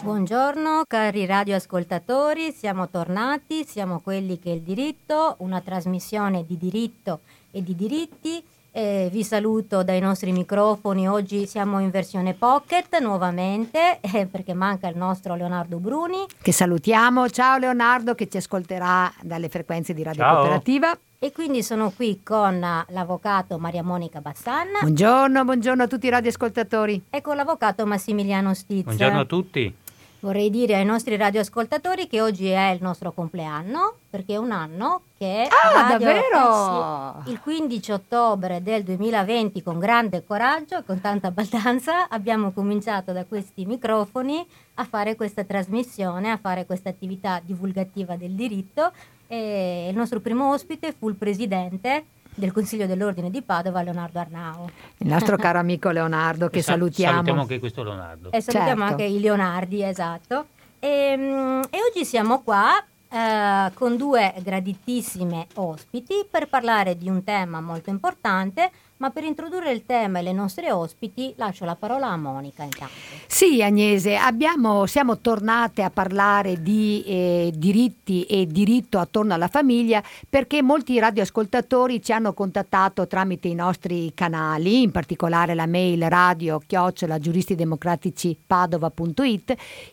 Buongiorno cari radioascoltatori, siamo tornati, siamo quelli che è il diritto, una trasmissione di diritto e di diritti. Eh, vi saluto dai nostri microfoni, oggi siamo in versione pocket nuovamente eh, perché manca il nostro Leonardo Bruni. Che salutiamo, ciao Leonardo che ci ascolterà dalle frequenze di Radio Ciao. Cooperativa. E quindi sono qui con l'avvocato Maria Monica Bassanna Buongiorno, buongiorno a tutti i radioascoltatori. e con l'avvocato Massimiliano Stizza. Buongiorno a tutti. Vorrei dire ai nostri radioascoltatori che oggi è il nostro compleanno, perché è un anno che Ah, Radio- davvero? eh sì, il 15 ottobre del 2020 con grande coraggio e con tanta baldanza abbiamo cominciato da questi microfoni a fare questa trasmissione, a fare questa attività divulgativa del diritto e il nostro primo ospite fu il presidente del Consiglio dell'Ordine di Padova, Leonardo Arnao. Il nostro caro amico Leonardo che Sa- salutiamo. Salutiamo anche questo Leonardo. E salutiamo Certo. anche i Leonardi, esatto. E, mm, e oggi siamo qua eh, con due graditissime ospiti per parlare di un tema molto importante, ma per introdurre il tema e le nostre ospiti lascio la parola a Monica intanto. Sì, Agnese, abbiamo- siamo tornate a parlare di eh, diritti e diritto attorno alla famiglia perché molti radioascoltatori ci hanno contattato tramite i nostri canali, in particolare la mail radio chiocciola giuristidemocratici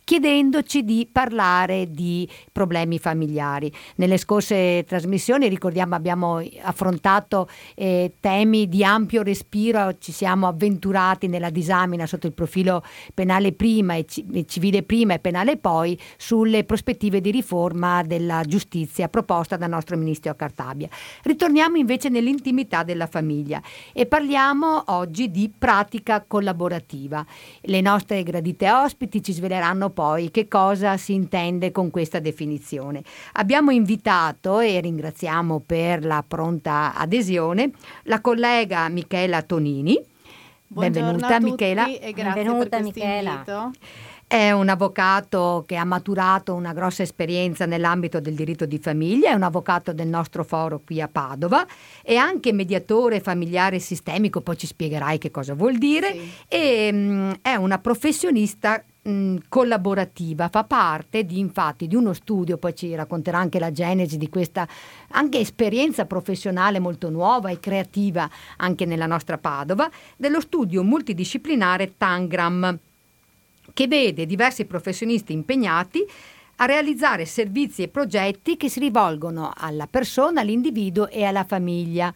chiedendoci di parlare di problemi familiari. Nelle scorse trasmissioni, ricordiamo, abbiamo affrontato eh, temi di ampio respiro, ci siamo avventurati nella disamina sotto il profilo penale prima e, ci- civile prima e penale poi sulle prospettive di riforma della giustizia proposta dal nostro ministro Cartabia. Ritorniamo invece nell'intimità della famiglia e parliamo oggi di pratica collaborativa. Le nostre gradite ospiti ci sveleranno poi che cosa si intende con questa definizione. Abbiamo invitato e ringraziamo per la pronta adesione la collega Michela Tonini. Buongiorno Benvenuta a tutti Michela. e grazie Benvenuta, Michela. invito. È un avvocato che ha maturato una grossa esperienza nell'ambito del diritto di famiglia, è un avvocato del nostro foro qui a Padova, è anche mediatore familiare sistemico, poi ci spiegherai che cosa vuol dire, Sì. e mm, è una professionista mm, collaborativa, fa parte di, infatti di uno studio, poi ci racconterà anche la genesi di questa anche esperienza professionale molto nuova e creativa anche nella nostra Padova, dello studio multidisciplinare Tangram che vede diversi professionisti impegnati a realizzare servizi e progetti che si rivolgono alla persona, all'individuo e alla famiglia.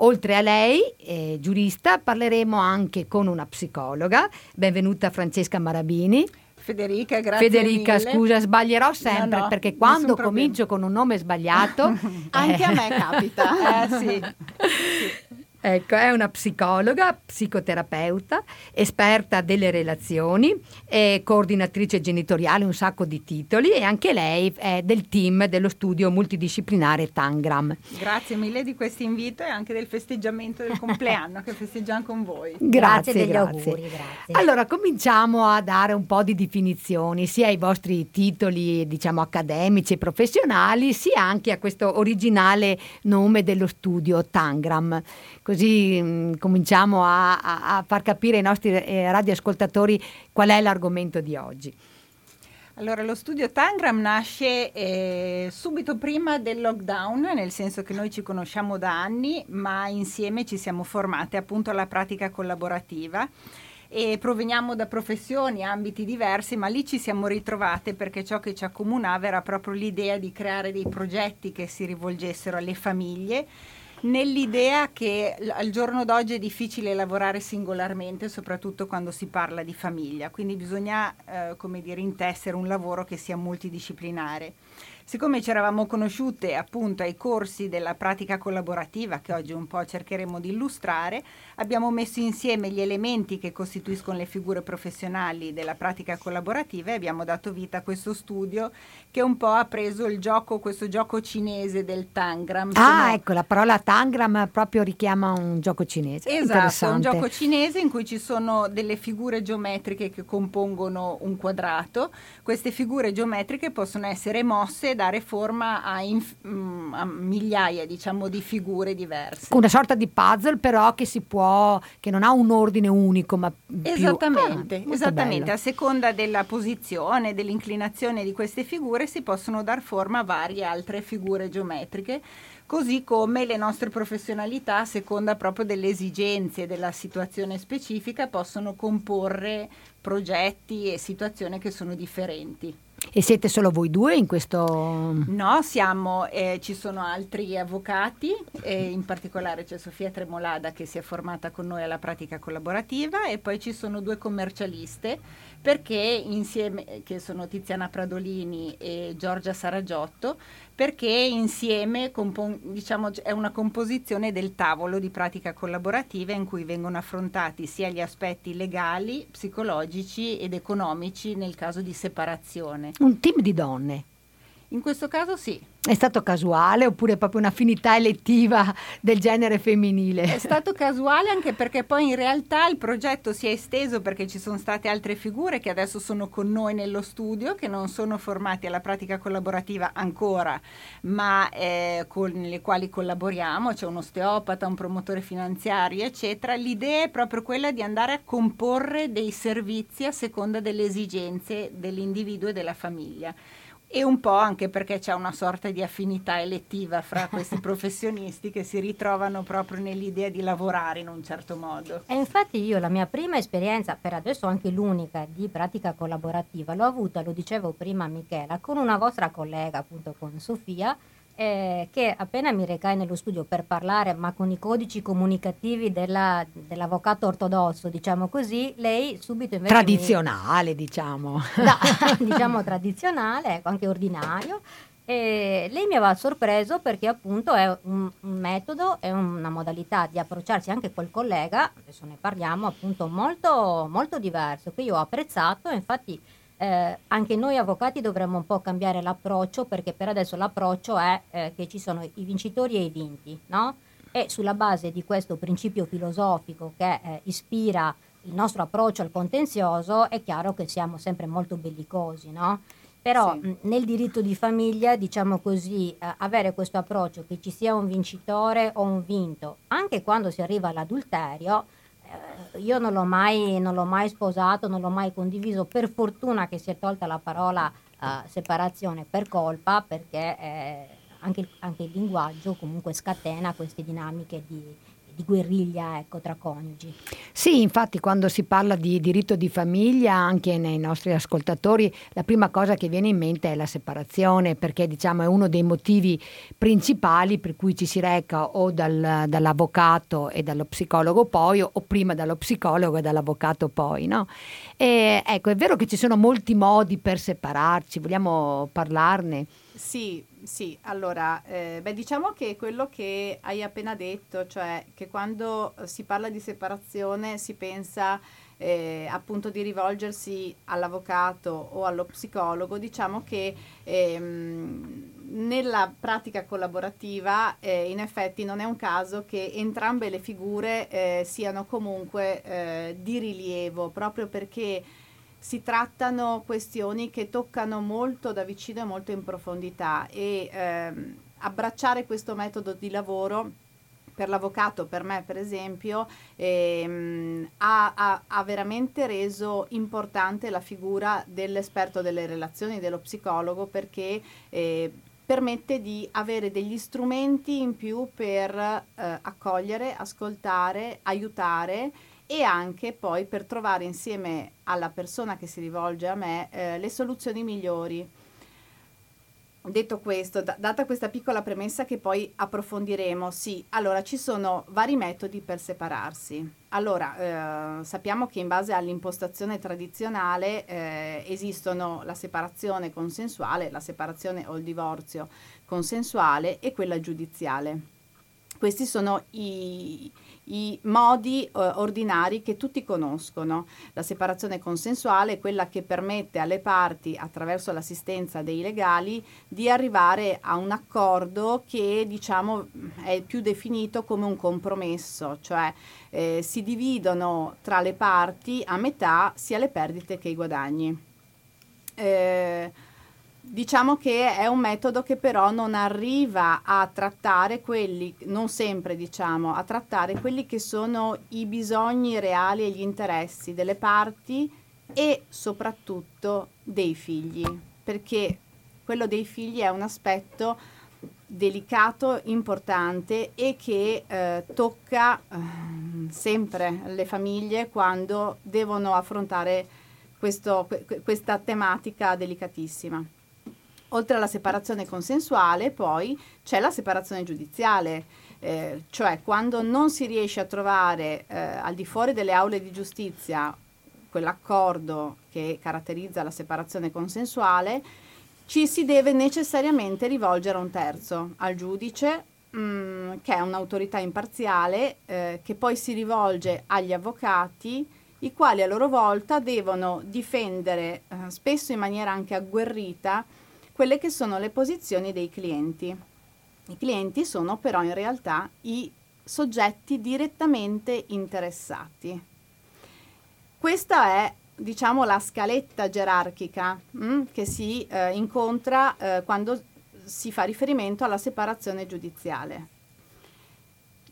Oltre a lei, eh, giurista, parleremo anche con una psicologa. Benvenuta Francesca Marabini. Federica, grazie Federica, mille. scusa, sbaglierò sempre No, no, perché quando problema. comincio con un nome sbagliato... Anche a eh, me capita. Eh, sì. Ecco, è una psicologa, psicoterapeuta, esperta delle relazioni, è coordinatrice genitoriale, un sacco di titoli e anche lei è del team dello studio multidisciplinare Tangram. Grazie mille di questo invito e anche del festeggiamento del compleanno che festeggiamo con voi. Grazie, degli grazie. auguri, grazie. Allora, cominciamo a dare un po' di definizioni, sia ai vostri titoli, diciamo, accademici e professionali, sia anche a questo originale nome dello studio Tangram. Così mm, cominciamo a, a- a far capire ai nostri eh, radioascoltatori qual è l'argomento di oggi. Allora, lo studio Tangram nasce eh, subito prima del lockdown, nel senso che noi ci conosciamo da anni, ma insieme ci siamo formate appunto alla pratica collaborativa e proveniamo da professioni, ambiti diversi, ma lì ci siamo ritrovate perché ciò che ci accomunava era proprio l'idea di creare dei progetti che si rivolgessero alle famiglie nell'idea che l- al giorno d'oggi è difficile lavorare singolarmente, soprattutto quando si parla di famiglia, quindi bisogna, eh, come dire, intessere un lavoro che sia multidisciplinare. Siccome ci eravamo conosciute appunto ai corsi della pratica collaborativa che oggi un po' cercheremo di illustrare, abbiamo messo insieme gli elementi che costituiscono le figure professionali della pratica collaborativa e abbiamo dato vita a questo studio che un po' ha preso il gioco, questo gioco cinese del Tangram. Ah, Sono- ecco, la parola Tangram proprio richiama un gioco cinese. Esatto, un gioco cinese in cui ci sono delle figure geometriche che compongono un quadrato. Queste figure geometriche possono essere mosse dare forma a, inf- mm, a migliaia diciamo, di figure diverse. Una sorta di puzzle però che si può, che non ha un ordine unico ma più... Esattamente, ah, esattamente. bello. a seconda della posizione, dell'inclinazione di queste figure si possono dar forma a varie altre figure geometriche così come le nostre professionalità, a seconda proprio delle esigenze della situazione specifica, possono comporre progetti e situazioni che sono differenti. E siete solo voi due in questo? No, siamo, eh, ci sono altri avvocati, eh, in particolare c'è Sofia Tremolada che si è formata con noi alla pratica collaborativa e poi ci sono due commercialiste perché insieme, che sono Tiziana Pradolini e Giorgia Saragiotto, perché insieme compon- diciamo, è una composizione del tavolo di pratica collaborativa in cui vengono affrontati sia gli aspetti legali, psicologici ed economici nel caso di separazione. Un team di donne. In questo caso sì. È stato casuale oppure proprio un'affinità elettiva del genere femminile? È stato casuale anche perché poi in realtà il progetto si è esteso perché ci sono state altre figure che adesso sono con noi nello studio, che non sono formati alla pratica collaborativa ancora, ma eh, con le quali collaboriamo, c'è un osteopata, un promotore finanziario, eccetera. L'idea è proprio quella di andare a comporre dei servizi a seconda delle esigenze dell'individuo e della famiglia e un po' anche perché c'è una sorta di affinità elettiva fra questi professionisti che si ritrovano proprio nell'idea di lavorare in un certo modo. E infatti io la mia prima esperienza, per adesso anche l'unica, di pratica collaborativa, l'ho avuta, lo dicevo prima a Michela, con una vostra collega, appunto con Sofia, eh, che appena mi recai nello studio per parlare, ma con i codici comunicativi della, dell'avvocato ortodosso, diciamo così, lei subito invece... Tradizionale, mi... diciamo. No, diciamo tradizionale, ecco, anche ordinario. E lei mi aveva sorpreso perché appunto è un, un, metodo, è una modalità di approcciarsi anche col collega, adesso ne parliamo appunto molto, molto diverso, che io ho apprezzato, infatti eh, anche noi avvocati dovremmo un po' cambiare l'approccio perché per adesso l'approccio è eh, che ci sono i vincitori e i vinti, no? E sulla base di questo principio filosofico che eh, ispira il nostro approccio al contenzioso è chiaro che siamo sempre molto bellicosi, no? Però sì. mh, nel diritto di famiglia, diciamo così, eh, avere questo approccio che ci sia un vincitore o un vinto, anche quando si arriva all'adulterio, io non l'ho, mai, non l'ho mai sposato, non l'ho mai condiviso. Per fortuna che si è tolta la parola uh, separazione per colpa, perché eh, anche, anche, il linguaggio comunque scatena queste dinamiche di, di guerriglia ecco, tra coniugi. Sì, infatti quando si parla di diritto di famiglia, anche nei nostri ascoltatori, la prima cosa che viene in mente è la separazione, perché diciamo è uno dei motivi principali per cui ci si reca o dal, dall'avvocato e dallo psicologo poi, o prima dallo psicologo e dall'avvocato poi. No? E, ecco, è vero che ci sono molti modi per separarci, vogliamo parlarne? Sì, sì, allora, eh, beh, diciamo che quello che hai appena detto, cioè che quando si parla di separazione si pensa eh, appunto di rivolgersi all'avvocato o allo psicologo, diciamo che ehm, nella pratica collaborativa eh, in effetti non è un caso che entrambe le figure eh, siano comunque eh, di rilievo, proprio perché si trattano questioni che toccano molto da vicino e molto in profondità e ehm, abbracciare questo metodo di lavoro per l'avvocato, per me per esempio, ehm, ha, ha, ha, veramente reso importante la figura dell'esperto delle relazioni, dello psicologo, perché eh, permette di avere degli strumenti in più per eh, accogliere, ascoltare, aiutare e anche poi per trovare insieme alla persona che si rivolge a me eh, le soluzioni migliori. Detto questo, d- data questa piccola premessa che poi approfondiremo, sì, allora ci sono vari metodi per separarsi. Allora, eh, sappiamo che in base all'impostazione tradizionale eh, esistono la separazione consensuale, la separazione o il divorzio consensuale e quella giudiziale. Questi sono i, i modi eh, ordinari che tutti conoscono. La separazione consensuale è quella che permette alle parti, attraverso l'assistenza dei legali, di arrivare a un accordo che diciamo è più definito come un compromesso, cioè eh, si dividono tra le parti a metà sia le perdite che i guadagni. Eh, Diciamo che è un metodo che però non arriva a trattare quelli, non sempre diciamo, a trattare quelli che sono i bisogni reali e gli interessi delle parti e soprattutto dei figli, perché quello dei figli è un aspetto delicato, importante e che eh, tocca eh, sempre le famiglie quando devono affrontare questo, questa tematica delicatissima. Oltre alla separazione consensuale, poi c'è la separazione giudiziale, eh, cioè quando non si riesce a trovare eh, al di fuori delle aule di giustizia quell'accordo che caratterizza la separazione consensuale, ci si deve necessariamente rivolgere a un terzo, al giudice, mh, mm, che è un'autorità imparziale, eh, che poi si rivolge agli avvocati, i quali a loro volta devono difendere, eh, spesso in maniera anche agguerrita, quelle che sono le posizioni dei clienti. I clienti sono però in realtà i soggetti direttamente interessati. Questa è diciamo la scaletta gerarchica mh, mm, che si eh, incontra eh, quando si fa riferimento alla separazione giudiziale.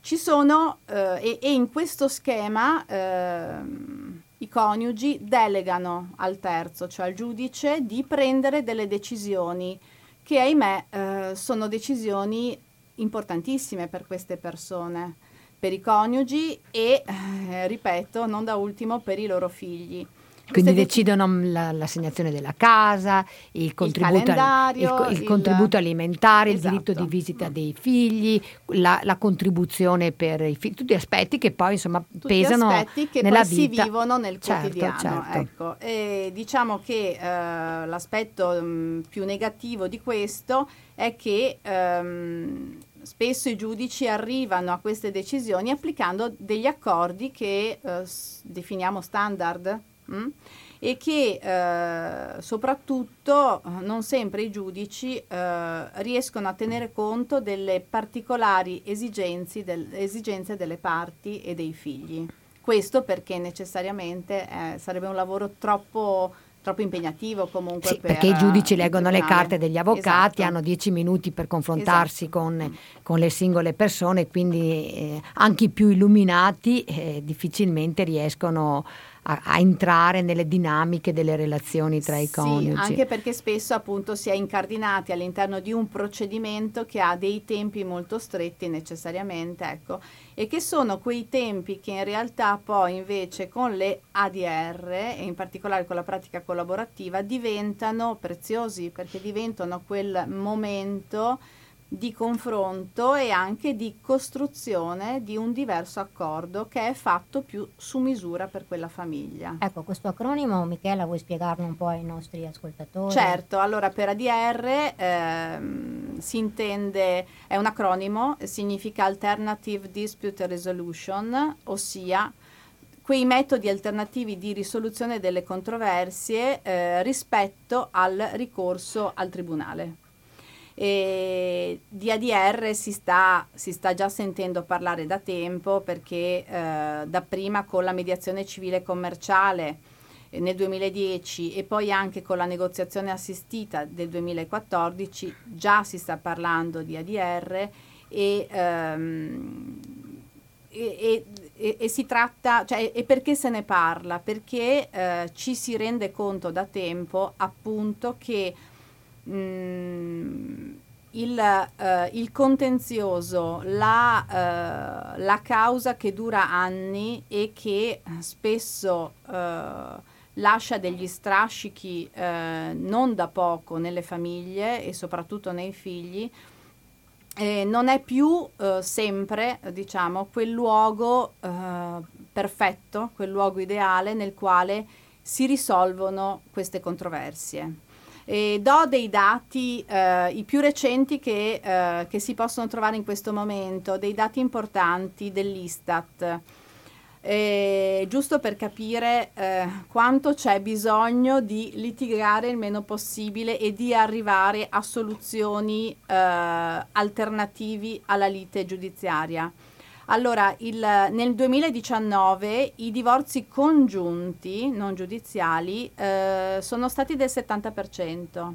Ci sono eh, e, e, in questo schema ehm, i coniugi delegano al terzo, cioè al giudice, di prendere delle decisioni che ahimè eh, sono decisioni importantissime per queste persone, per i coniugi e, eh, ripeto, non da ultimo per i loro figli. Quindi decidono la, l'assegnazione della casa, il contributo, il al, il, il, contributo alimentare, esatto. il diritto di visita dei figli, la, la, contribuzione per i figli, tutti aspetti che poi insomma tutti pesano aspetti che nella poi vita. si vivono nel certo, quotidiano. Certo. Ecco. E diciamo che eh, l'aspetto mh, più negativo di questo è che ehm, spesso i giudici arrivano a queste decisioni applicando degli accordi che eh, definiamo standard mh? Mm? e che eh, soprattutto non sempre i giudici eh, riescono a tenere conto delle particolari esigenze, del, esigenze delle parti e dei figli. Questo perché necessariamente eh, sarebbe un lavoro troppo troppo impegnativo comunque. Sì, per, perché i giudici leggono le carte degli avvocati, esatto. hanno dieci minuti per confrontarsi esatto. con, con, le singole persone, quindi eh, anche i più illuminati eh, difficilmente riescono a, a, entrare nelle dinamiche delle relazioni tra i coniugi. Sì, anche perché spesso appunto si è incardinati all'interno di un procedimento che ha dei tempi molto stretti necessariamente, ecco, e che sono quei tempi che in realtà poi invece con le ADR e in particolare con la pratica collaborativa diventano preziosi perché diventano quel momento di confronto e anche di costruzione di un diverso accordo che è fatto più su misura per quella famiglia. Ecco, questo acronimo, Michela, vuoi spiegarlo un po' ai nostri ascoltatori? Certo, allora per ADR ehm, si intende, è un acronimo, significa Alternative Dispute Resolution, ossia quei metodi alternativi di risoluzione delle controversie eh, rispetto al ricorso al tribunale. E di ADR si sta, si sta, già sentendo parlare da tempo perché eh, dapprima con la mediazione civile commerciale eh, nel 2010 e poi anche con la negoziazione assistita del 2014 già si sta parlando di ADR e, ehm, e, e, e si tratta, cioè, e perché se ne parla? Perché eh, ci si rende conto da tempo appunto che Mm, il, eh, il, contenzioso, la, eh, la, causa che dura anni e che spesso eh, lascia degli strascichi eh, non da poco nelle famiglie e soprattutto nei figli, non è più eh, sempre diciamo, quel luogo eh, perfetto, quel luogo ideale nel quale si risolvono queste controversie. E do dei dati, eh, i più recenti che, eh, che, si possono trovare in questo momento, dei dati importanti dell'Istat. Eh, giusto per capire eh, quanto c'è bisogno di litigare il meno possibile e di arrivare a soluzioni eh, alternativi alla lite giudiziaria. Allora, il, nel 2019 i divorzi congiunti, non giudiziali, eh, sono stati del 70%.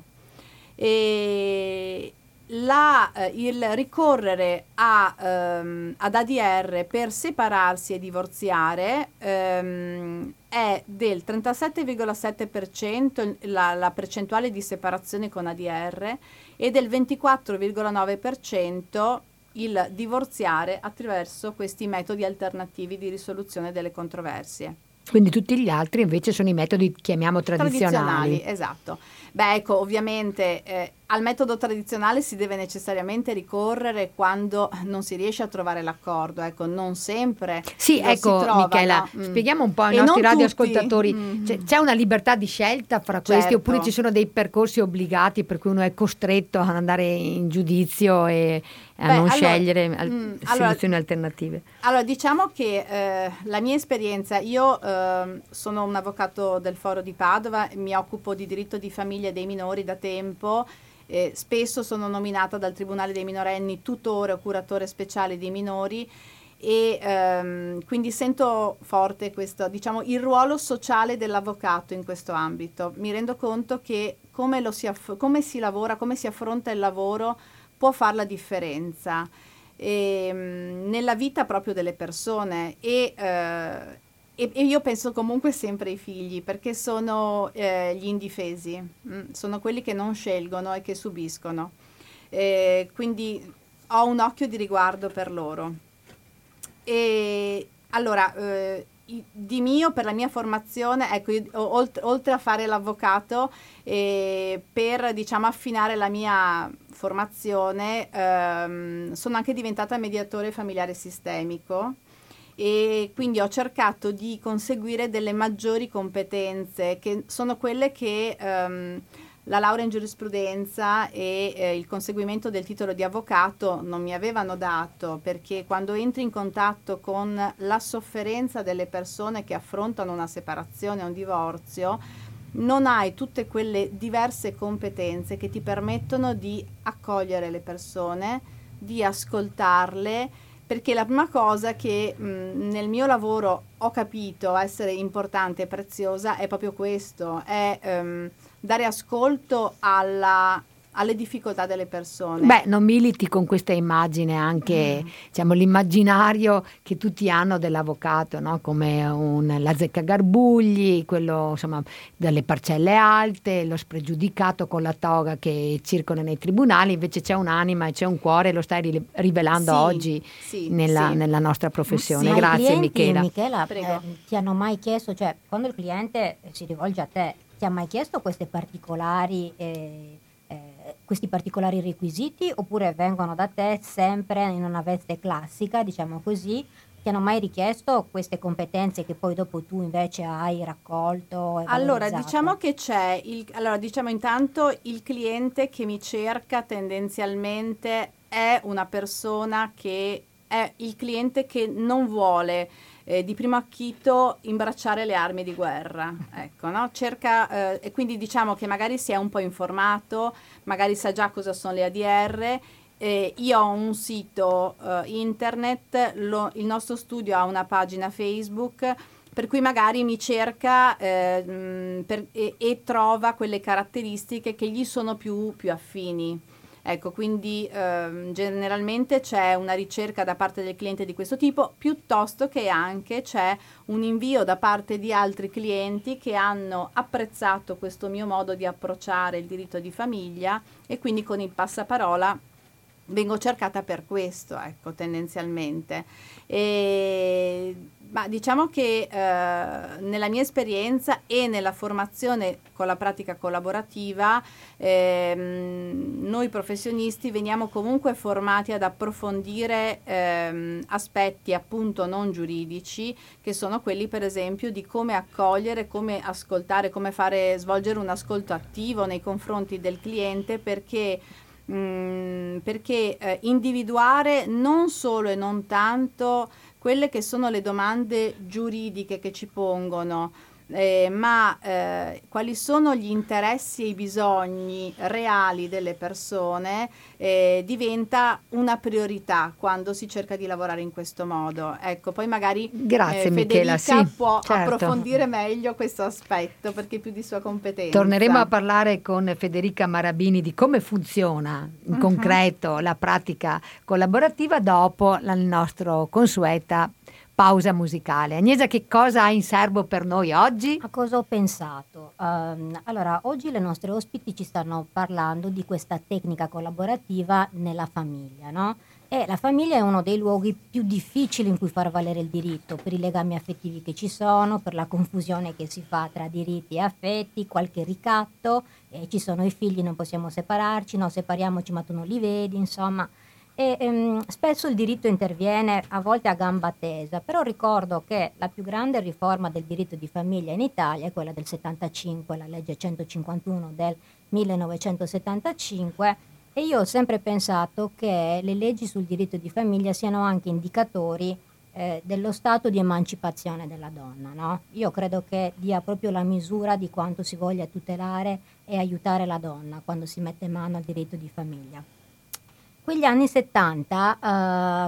E la, eh, il ricorrere a, ehm, ad ADR per separarsi e divorziare ehm, è del 37,7% la, la percentuale di separazione con ADR e del 24,9% il divorziare attraverso questi metodi alternativi di risoluzione delle controversie. Quindi tutti gli altri invece sono i metodi, chiamiamo tradizionali. tradizionali esatto. Beh, ecco, ovviamente eh, al metodo tradizionale si deve necessariamente ricorrere quando non si riesce a trovare l'accordo, ecco, non sempre. Sì, ecco, trova, Michela, no? Mm. spieghiamo un po' ai e nostri radioascoltatori, mm. c'è, c'è, una libertà di scelta fra questi certo. oppure ci sono dei percorsi obbligati per cui uno è costretto ad andare in giudizio e a Beh, non allora, scegliere al- mm, soluzioni allora, alternative? Allora, diciamo che eh, la mia esperienza, io eh, sono un avvocato del Foro di Padova, mi occupo di diritto di famiglia dei minori da tempo. Eh, spesso sono nominata dal Tribunale dei minorenni tutore o curatore speciale dei minori e ehm, quindi sento forte questo, diciamo, il ruolo sociale dell'avvocato in questo ambito. Mi rendo conto che come, si, aff- come si lavora, come si affronta il lavoro può fare la differenza e, ehm, nella vita proprio delle persone e, eh, e, e, io penso comunque sempre ai figli perché sono eh, gli indifesi, mh? Mm, sono quelli che non scelgono e che subiscono. E quindi ho un occhio di riguardo per loro. E allora, eh, di mio per la mia formazione, ecco, io, oltre, oltre, a fare l'avvocato, eh, per diciamo affinare la mia formazione, ehm, sono anche diventata mediatore familiare sistemico e quindi ho cercato di conseguire delle maggiori competenze che sono quelle che ehm, la laurea in giurisprudenza e eh, il conseguimento del titolo di avvocato non mi avevano dato perché quando entri in contatto con la sofferenza delle persone che affrontano una separazione o un divorzio non hai tutte quelle diverse competenze che ti permettono di accogliere le persone, di ascoltarle, perché la prima cosa che mh, nel mio lavoro ho capito essere importante e preziosa è proprio questo, è um, dare ascolto alla alle difficoltà delle persone. Beh, non militi con questa immagine anche, mm. diciamo, l'immaginario che tutti hanno dell'avvocato, no? come un, la zecca garbugli, quello insomma dalle parcelle alte, lo spregiudicato con la toga che circola nei tribunali, invece c'è un'anima e c'è un cuore, lo stai rivelando sì, oggi sì, nella, sì. nella, nostra professione. Sì. Grazie clienti, Michela. Michela eh, ti hanno mai chiesto, cioè quando il cliente si rivolge a te, ti ha mai chiesto queste particolari... Eh, questi particolari requisiti oppure vengono da te sempre in una veste classica, diciamo così, ti hanno mai richiesto queste competenze che poi dopo tu invece hai raccolto? allora, diciamo che c'è, il, allora diciamo intanto il cliente che mi cerca tendenzialmente è una persona che è il cliente che non vuole eh, di primo acchito imbracciare le armi di guerra. Ecco, no? Cerca, eh, e quindi diciamo che magari si è un po' informato, magari sa già cosa sono le ADR. Eh, io ho un sito eh, internet, lo, il nostro studio ha una pagina Facebook per cui magari mi cerca eh, per, e, e, trova quelle caratteristiche che gli sono più, più affini. Ecco, quindi ehm, generalmente c'è una ricerca da parte del cliente di questo tipo, piuttosto che anche c'è un invio da parte di altri clienti che hanno apprezzato questo mio modo di approcciare il diritto di famiglia e quindi con il passaparola vengo cercata per questo, ecco, tendenzialmente. E ma diciamo che eh, nella mia esperienza e nella formazione con la pratica collaborativa, ehm, noi professionisti veniamo comunque formati ad approfondire ehm, aspetti appunto non giuridici, che sono quelli per esempio di come accogliere, come ascoltare, come fare svolgere un ascolto attivo nei confronti del cliente perché mm, perché eh, individuare non solo e non tanto quelle che sono le domande giuridiche che ci pongono, eh, ma eh, quali sono gli interessi e i bisogni reali delle persone eh, diventa una priorità quando si cerca di lavorare in questo modo. Ecco, poi magari Grazie, eh, Michela, sì, può certo. approfondire meglio questo aspetto perché è più di sua competenza. Torneremo a parlare con Federica Marabini di come funziona in Mhm. concreto la pratica collaborativa dopo la nostra consueta pausa musicale. Agnesa, che cosa hai in serbo per noi oggi? A cosa ho pensato? Ehm, allora, oggi le nostre ospiti ci stanno parlando di questa tecnica collaborativa nella famiglia, no? E la famiglia è uno dei luoghi più difficili in cui far valere il diritto, per i legami affettivi che ci sono, per la confusione che si fa tra diritti e affetti, qualche ricatto, eh, ci sono i figli, non possiamo separarci, no, separiamoci ma tu non li vedi, insomma. E, ehm, spesso il diritto interviene a volte a gamba tesa, però ricordo che la più grande riforma del diritto di famiglia in Italia è quella del 75, la legge 151 del 1975 e io ho sempre pensato che le leggi sul diritto di famiglia siano anche indicatori eh, dello stato di emancipazione della donna. No? Io credo che dia proprio la misura di quanto si voglia tutelare e aiutare la donna quando si mette mano al diritto di famiglia. Quegli anni 70,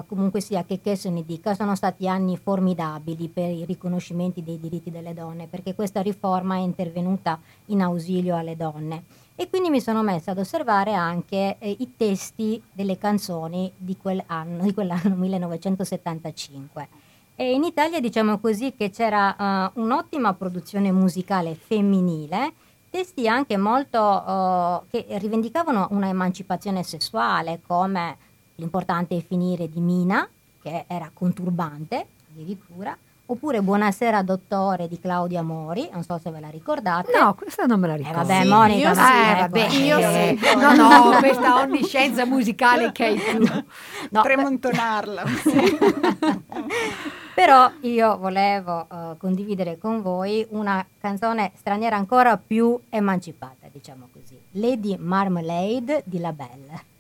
eh, comunque sia che, che se ne dica, sono stati anni formidabili per i riconoscimenti dei diritti delle donne, perché questa riforma è intervenuta in ausilio alle donne. E quindi mi sono messa ad osservare anche eh, i testi delle canzoni di quell'anno, di quell'anno 1975. E in Italia diciamo così che c'era eh, un'ottima produzione musicale femminile, testi anche molto uh, che rivendicavano una emancipazione sessuale come l'importante finire di Mina che era conturbante addirittura oppure Buonasera dottore di Claudia Mori non so se ve la ricordate No, questa non me la eh, ricordo. vabbè Sì, Monica io sì, Eh, ecco, vabbè, io eh, sì. No, no, questa onniscienza musicale che hai tu. no, Tremontonarla. Però io volevo eh, condividere con voi una canzone straniera ancora più emancipata, diciamo così. Lady Marmalade di La Belle.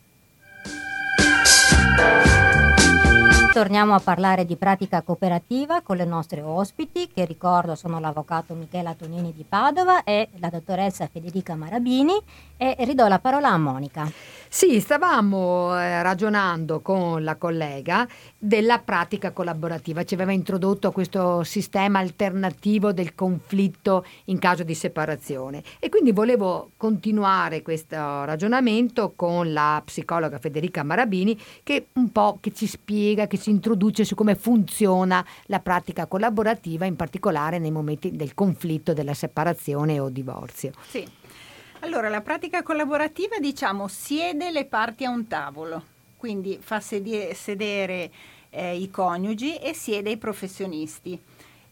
Torniamo a parlare di pratica cooperativa con le nostre ospiti, che ricordo sono l'avvocato Michela Tonini di Padova e la dottoressa Federica Marabini e ridò la parola a Monica. Sì, stavamo eh, ragionando con la collega della pratica collaborativa. Ci aveva introdotto questo sistema alternativo del conflitto in caso di separazione e quindi volevo continuare questo ragionamento con la psicologa Federica Marabini che un po' che ci spiega, che ci introduce su come funziona la pratica collaborativa, in particolare nei momenti del conflitto, della separazione o divorzio. Sì. Allora, la pratica collaborativa, diciamo, siede le parti a un tavolo, quindi fa sedie- sedere eh, i coniugi e siede i professionisti.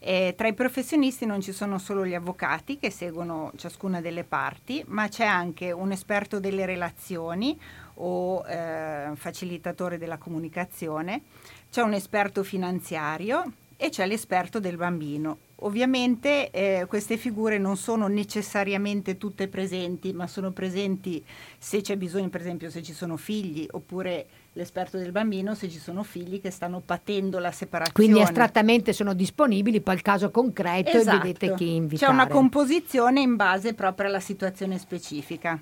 Eh, tra i professionisti non ci sono solo gli avvocati che seguono ciascuna delle parti, ma c'è anche un esperto delle relazioni o eh, facilitatore della comunicazione, c'è un esperto finanziario e c'è l'esperto del bambino. Ovviamente eh, queste figure non sono necessariamente tutte presenti, ma sono presenti se c'è bisogno, per esempio se ci sono figli, oppure l'esperto del bambino se ci sono figli che stanno patendo la separazione. Quindi astrattamente sono disponibili, poi il caso concreto Esatto. e vedete chi invitare. C'è una composizione in base proprio alla situazione specifica.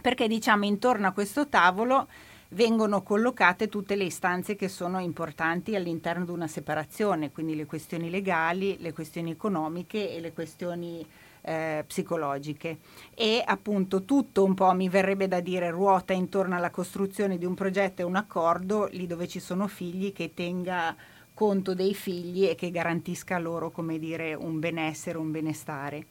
Perché diciamo intorno a questo tavolo vengono collocate tutte le istanze che sono importanti all'interno di una separazione, quindi le questioni legali, le questioni economiche e le questioni eh, psicologiche. E appunto tutto un po' mi verrebbe da dire ruota intorno alla costruzione di un progetto e un accordo lì dove ci sono figli che tenga conto dei figli e che garantisca loro, come dire, un benessere, un benestare.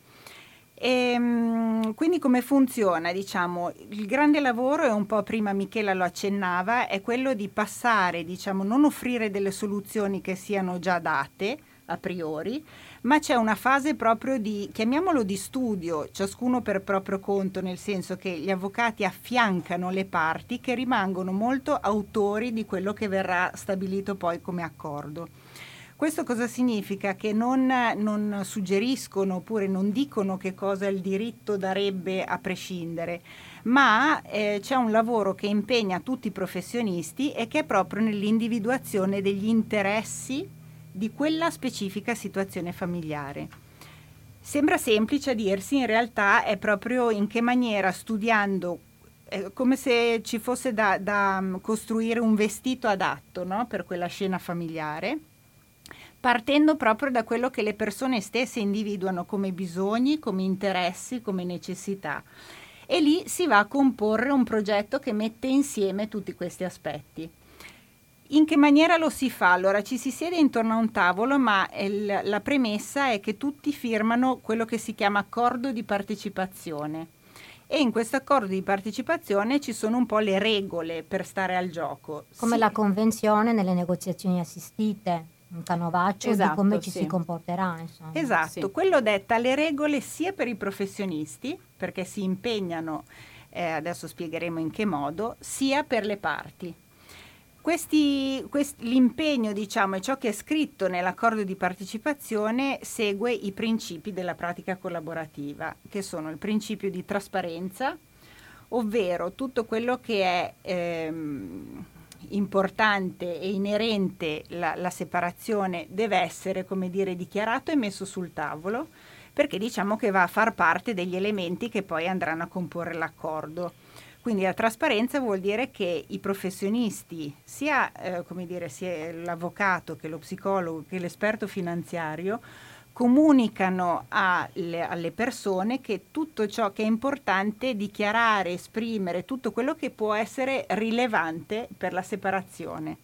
E, mm, quindi come funziona? Diciamo, il grande lavoro, e un po' prima Michela lo accennava, è quello di passare, diciamo, non offrire delle soluzioni che siano già date a priori, ma c'è una fase proprio di, chiamiamolo di studio, ciascuno per proprio conto, nel senso che gli avvocati affiancano le parti che rimangono molto autori di quello che verrà stabilito poi come accordo. Questo cosa significa? Che non, non, suggeriscono oppure non dicono che cosa il diritto darebbe a prescindere, ma eh, c'è un lavoro che impegna tutti i professionisti e che è proprio nell'individuazione degli interessi di quella specifica situazione familiare. Sembra semplice a dirsi, in realtà è proprio in che maniera studiando è come se ci fosse da, da mm, costruire un vestito adatto no? per quella scena familiare, partendo proprio da quello che le persone stesse individuano come bisogni, come interessi, come necessità. E lì si va a comporre un progetto che mette insieme tutti questi aspetti. In che maniera lo si fa? Allora ci si siede intorno a un tavolo, ma il, la premessa è che tutti firmano quello che si chiama accordo di partecipazione e in questo accordo di partecipazione ci sono un po' le regole per stare al gioco. Come sì. la convenzione nelle negoziazioni assistite, un canovaccio esatto, di come ci sì. si comporterà. Insomma. Esatto, sì. quello detta le regole sia per i professionisti, perché si impegnano, eh, adesso spiegheremo in che modo, sia per le parti. Questi, quest, l'impegno, diciamo, e ciò che è scritto nell'accordo di partecipazione segue i principi della pratica collaborativa, che sono il principio di trasparenza, ovvero tutto quello che è ehm, importante e inerente la, la separazione deve essere, come dire, dichiarato e messo sul tavolo, perché diciamo che va a far parte degli elementi che poi andranno a comporre l'accordo. Quindi la trasparenza vuol dire che i professionisti, sia, eh, dire, sia l'avvocato che lo psicologo che l'esperto finanziario, comunicano alle, alle, persone che tutto ciò che è importante dichiarare, esprimere, tutto quello che può essere rilevante per la separazione.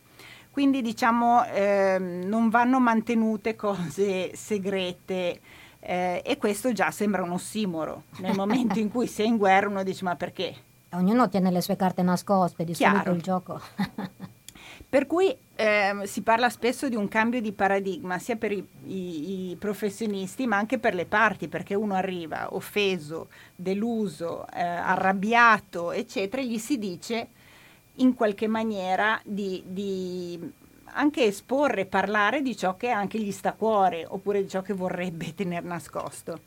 Quindi diciamo eh, non vanno mantenute cose segrete eh, e questo già sembra un ossimoro. Nel momento in cui sei in guerra uno dice ma perché? Ognuno tiene le sue carte nascoste, di Chiaro. solito il gioco. per cui eh, si parla spesso di un cambio di paradigma sia per i, i, i, professionisti ma anche per le parti, perché uno arriva offeso, deluso, eh, arrabbiato, eccetera, e gli si dice in qualche maniera di, di anche esporre, parlare di ciò che anche gli sta a cuore oppure di ciò che vorrebbe tenere nascosto.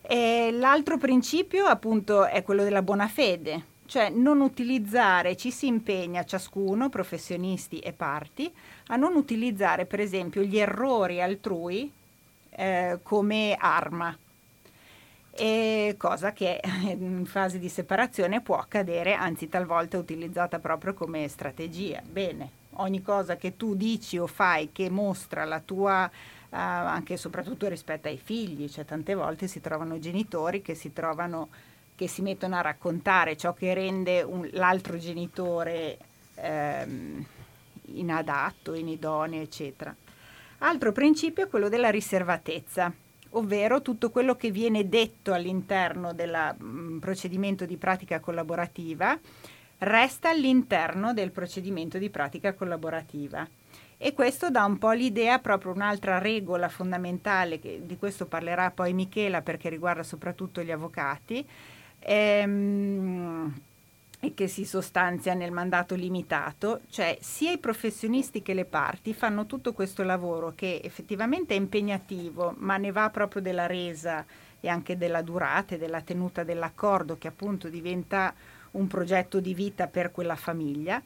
E l'altro principio appunto è quello della buona fede, cioè non utilizzare, ci si impegna ciascuno, professionisti e parti, a non utilizzare per esempio gli errori altrui eh, come arma. E cosa che in fase di separazione può accadere, anzi talvolta è utilizzata proprio come strategia. Bene, ogni cosa che tu dici o fai che mostra la tua Uh, anche e soprattutto rispetto ai figli, cioè tante volte si trovano genitori che si trovano che si mettono a raccontare ciò che rende un, l'altro genitore ehm, inadatto, inidoneo, eccetera. Altro principio è quello della riservatezza, ovvero tutto quello che viene detto all'interno del mm, procedimento di pratica collaborativa resta all'interno del procedimento di pratica collaborativa e questo dà un po' l'idea, proprio un'altra regola fondamentale, di questo parlerà poi Michela perché riguarda soprattutto gli avvocati, ehm, e che si sostanzia nel mandato limitato, cioè sia i professionisti che le parti fanno tutto questo lavoro che effettivamente è impegnativo, ma ne va proprio della resa e anche della durata e della tenuta dell'accordo che appunto diventa un progetto di vita per quella famiglia.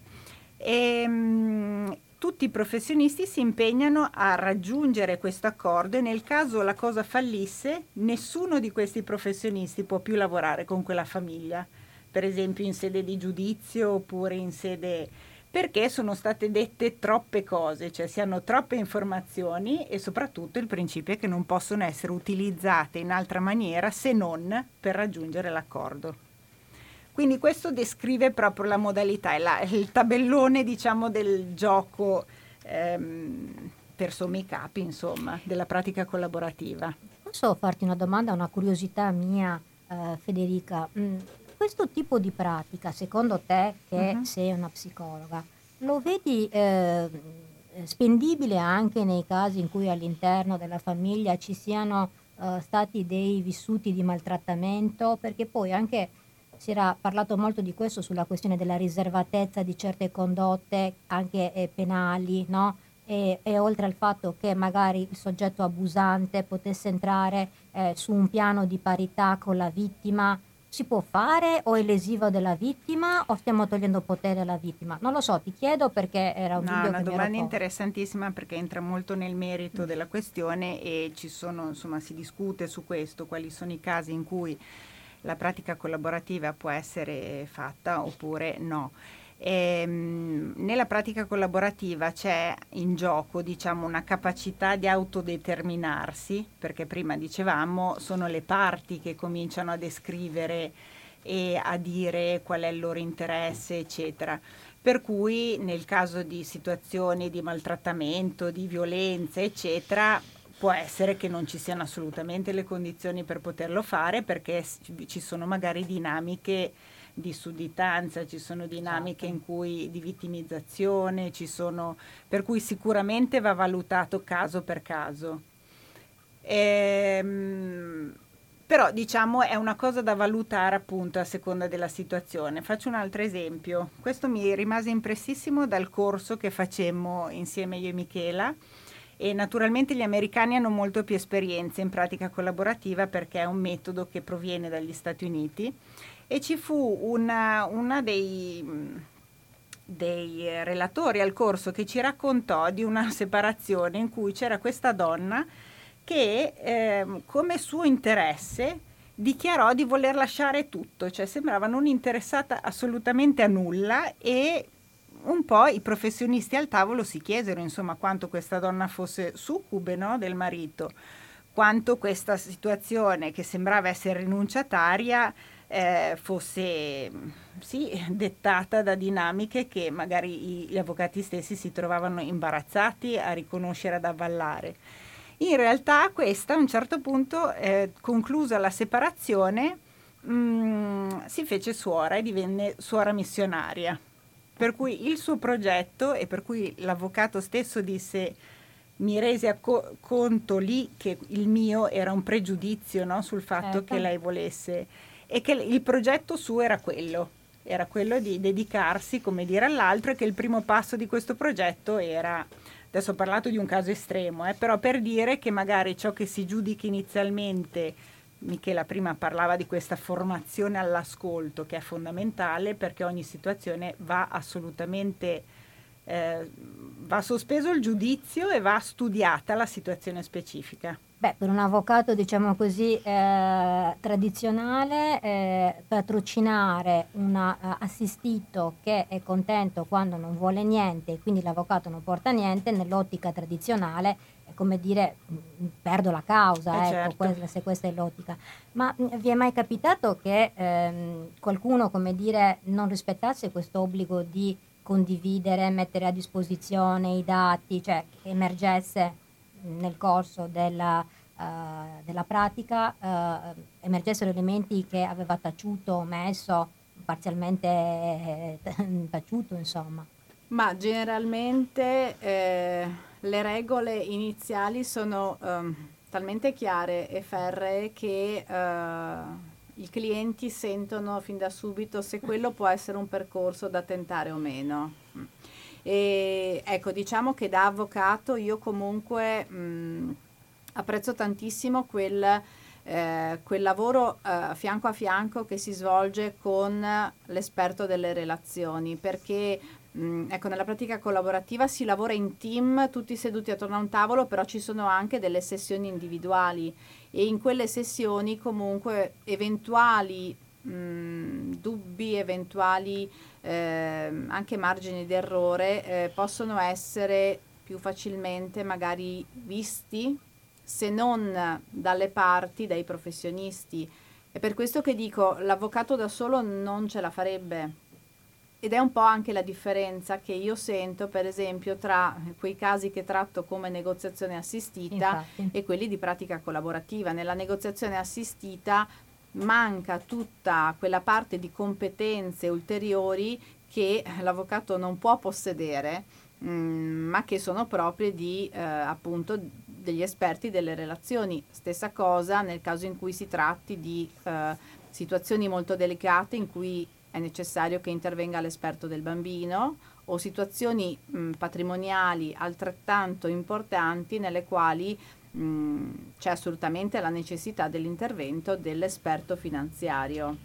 E, ehm, tutti i professionisti si impegnano a raggiungere questo accordo e nel caso la cosa fallisse, nessuno di questi professionisti può più lavorare con quella famiglia, per esempio in sede di giudizio oppure in sede perché sono state dette troppe cose, cioè si hanno troppe informazioni e soprattutto il principio è che non possono essere utilizzate in altra maniera se non per raggiungere l'accordo. Quindi questo descrive proprio la modalità, la, il tabellone diciamo del gioco ehm, per sommi capi, insomma, della pratica collaborativa. Posso farti una domanda, una curiosità mia, eh, Federica? Mm, questo tipo di pratica, secondo te, che uh-huh. sei una psicologa, lo vedi eh, spendibile anche nei casi in cui all'interno della famiglia ci siano eh, stati dei vissuti di maltrattamento? Perché poi anche si era parlato molto di questo sulla questione della riservatezza di certe condotte anche eh, penali, no? E, e, oltre al fatto che magari il soggetto abusante potesse entrare eh, su un piano di parità con la vittima, si può fare o è lesivo della vittima o stiamo togliendo potere alla vittima? Non lo so, ti chiedo perché era un no, dubbio una domanda interessantissima perché entra molto nel merito mm. della questione e ci sono, insomma, si discute su questo, quali sono i casi in cui la pratica collaborativa può essere fatta oppure no. E, ehm, nella pratica collaborativa c'è in gioco diciamo, una capacità di autodeterminarsi, perché prima dicevamo sono le parti che cominciano a descrivere e a dire qual è il loro interesse, eccetera. Per cui nel caso di situazioni di maltrattamento, di violenza, eccetera, può essere che non ci siano assolutamente le condizioni per poterlo fare perché ci sono magari dinamiche di sudditanza, ci sono dinamiche in cui di vittimizzazione, ci sono, per cui sicuramente va valutato caso per caso. Ehm, però diciamo è una cosa da valutare appunto a seconda della situazione. Faccio un altro esempio. Questo mi rimase impressissimo dal corso che facemmo insieme io e Michela e naturalmente gli americani hanno molto più esperienza in pratica collaborativa perché è un metodo che proviene dagli Stati Uniti. E ci fu una, una dei, dei relatori al corso che ci raccontò di una separazione in cui c'era questa donna che eh, come suo interesse dichiarò di voler lasciare tutto, cioè sembrava non interessata assolutamente a nulla e un po' i professionisti al tavolo si chiesero insomma quanto questa donna fosse succube no, del marito, quanto questa situazione che sembrava essere rinunciataria eh, fosse sì, dettata da dinamiche che magari gli avvocati stessi si trovavano imbarazzati a riconoscere, ad avvallare. In realtà questa a un certo punto, eh, conclusa la separazione, mh, mm, si fece suora e divenne suora missionaria. Per cui il suo progetto e per cui l'avvocato stesso disse mi rese co- conto lì che il mio era un pregiudizio no, sul fatto ecco. che lei volesse e che il progetto suo era quello, era quello di dedicarsi, come dire, all'altro e che il primo passo di questo progetto era, adesso ho parlato di un caso estremo, eh, però per dire che magari ciò che si giudica inizialmente, Michela prima parlava di questa formazione all'ascolto che è fondamentale perché ogni situazione va assolutamente eh, va sospeso il giudizio e va studiata la situazione specifica. Beh, per un avvocato, diciamo così, eh, tradizionale, eh, patrocinare un uh, assistito che è contento quando non vuole niente e quindi l'avvocato non porta niente, nell'ottica tradizionale come dire perdo la causa, eh ecco, certo. se questa è l'ottica. Ma mm, vi è mai capitato che ehm, qualcuno, come dire, non rispettasse questo obbligo di condividere, mettere a disposizione i dati, cioè che emergesse nel corso della, uh, della pratica uh, emergessero elementi che aveva taciuto, omesso, parzialmente eh, taciuto, insomma. Ma generalmente eh, le regole iniziali sono um, talmente chiare e ferree che uh, i clienti sentono fin da subito se quello può essere un percorso da tentare o meno. E ecco, diciamo che da avvocato io comunque mh, apprezzo tantissimo quel, eh, quel lavoro eh, fianco a fianco che si svolge con l'esperto delle relazioni, perché ecco, nella pratica collaborativa si lavora in team, tutti seduti attorno a un tavolo, però ci sono anche delle sessioni individuali e in quelle sessioni comunque eventuali mh, dubbi, eventuali eh, anche margini d'errore eh, possono essere più facilmente magari visti se non dalle parti, dai professionisti. È per questo che dico, l'avvocato da solo non ce la farebbe. Ed è un po' anche la differenza che io sento, per esempio, tra quei casi che tratto come negoziazione assistita Infatti. e quelli di pratica collaborativa. Nella negoziazione assistita manca tutta quella parte di competenze ulteriori che l'avvocato non può possedere, mh, mm, ma che sono proprie di eh, appunto degli esperti delle relazioni. Stessa cosa nel caso in cui si tratti di eh, situazioni molto delicate in cui è necessario che intervenga l'esperto del bambino o situazioni mh, patrimoniali altrettanto importanti nelle quali c'è assolutamente la necessità dell'intervento dell'esperto finanziario.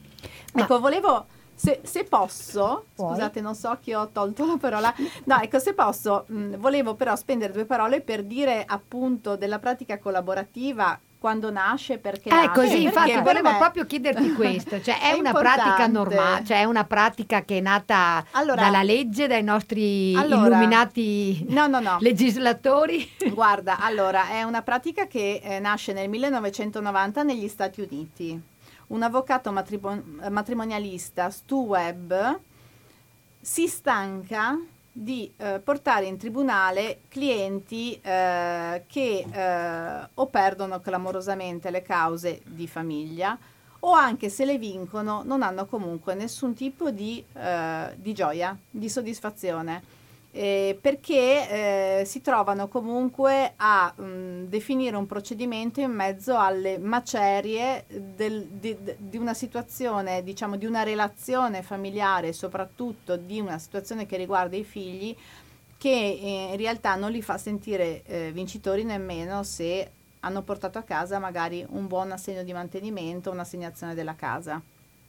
Ma... Ecco, volevo se, se posso, Puoi. scusate, non so chi ho tolto la parola. No, ecco, se posso, mh, volevo però spendere due parole per dire appunto della pratica collaborativa quando nasce, perché eh, nasce. così, infatti, perché volevo me... proprio chiederti questo, cioè è, è una importante. pratica normale, cioè è una pratica che è nata Allora- dalla legge, dai nostri Allora- illuminati No, no, no. legislatori? Guarda, allora, è una pratica che eh, nasce nel 1990 negli Stati Uniti. Un avvocato matribo- matrimonialista, Stu Webb, si stanca di eh, portare in tribunale clienti eh, che eh, o perdono clamorosamente le cause di famiglia o anche se le vincono non hanno comunque nessun tipo di, eh, di gioia, di soddisfazione. Eh, perché eh, si trovano comunque a mh, definire un procedimento in mezzo alle macerie del- di, di una situazione, diciamo di una relazione familiare, soprattutto di una situazione che riguarda i figli, che eh, in realtà non li fa sentire eh, vincitori nemmeno se hanno portato a casa magari un buon assegno di mantenimento, un'assegnazione della casa.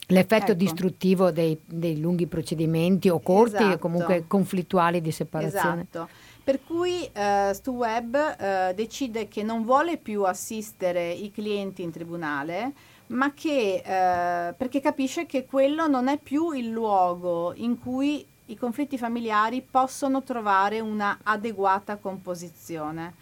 L'effetto Ecco. distruttivo dei, dei lunghi procedimenti o corti e Esatto. comunque conflittuali di separazione. Esatto. Per cui eh, Stu Webb eh, decide che non vuole più assistere i clienti in tribunale, ma che eh, perché capisce che quello non è più il luogo in cui i conflitti familiari possono trovare una adeguata composizione.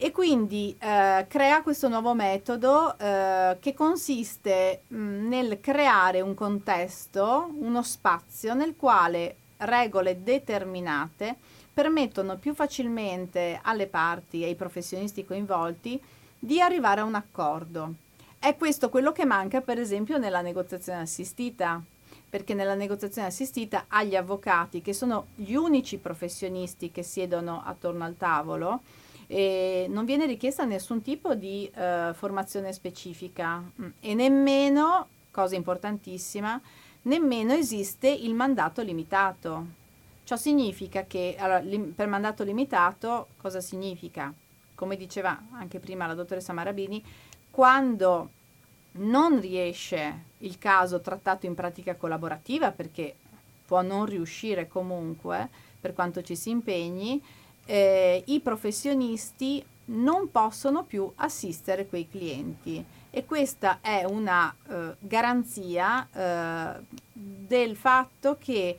E quindi eh, crea questo nuovo metodo eh, che consiste mh, nel creare un contesto, uno spazio nel quale regole determinate permettono più facilmente alle parti e ai professionisti coinvolti di arrivare a un accordo. È questo quello che manca per esempio nella negoziazione assistita, perché nella negoziazione assistita agli avvocati, che sono gli unici professionisti che siedono attorno al tavolo, e non viene richiesta nessun tipo di eh, formazione specifica mm, e nemmeno, cosa importantissima, nemmeno esiste il mandato limitato. Ciò significa che allora, lim- per mandato limitato cosa significa? Come diceva anche prima la dottoressa Marabini, quando non riesce il caso trattato in pratica collaborativa, perché può non riuscire comunque per quanto ci si impegni, eh, i professionisti non possono più assistere quei clienti. E questa è una eh, garanzia eh, del fatto che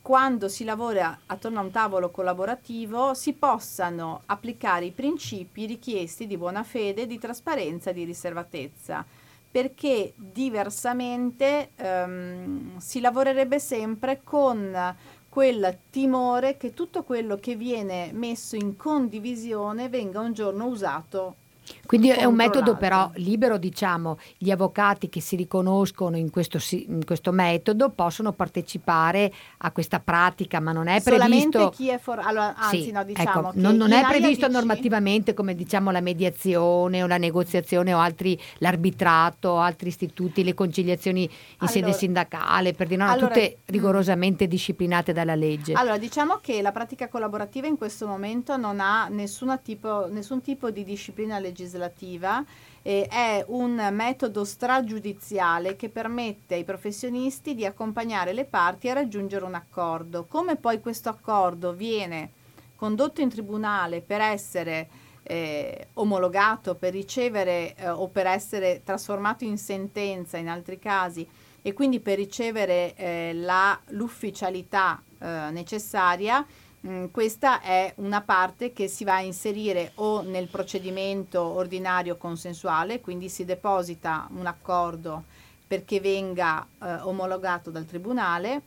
quando si lavora attorno a un tavolo collaborativo si possano applicare i principi richiesti di buona fede, di trasparenza e di riservatezza, perché diversamente ehm, si lavorerebbe sempre con quel timore che tutto quello che viene messo in condivisione venga un giorno usato Quindi è un metodo però libero, diciamo, gli avvocati che si riconoscono in questo, in questo metodo possono partecipare a questa pratica, ma non è solamente previsto... chi è for- allora, anzi Sì, no diciamo ecco, non, non è previsto DC normativamente come diciamo la mediazione o la negoziazione o altri l'arbitrato altri istituti, le conciliazioni in sede Allora- sindacale, per dire no, allora- tutte rigorosamente disciplinate dalla legge. Allora, diciamo che la pratica collaborativa in questo momento non ha tipo- nessun tipo di disciplina legislativa, eh, è un metodo stragiudiziale che permette ai professionisti di accompagnare le parti a raggiungere un accordo. Come poi questo accordo viene condotto in tribunale per essere eh, omologato, per ricevere eh, o per essere trasformato in sentenza in altri casi e quindi per ricevere eh, la- l'ufficialità eh, necessaria, mh, questa è una parte che si va a inserire o nel procedimento ordinario consensuale, quindi si deposita un accordo perché venga eh, omologato dal tribunale,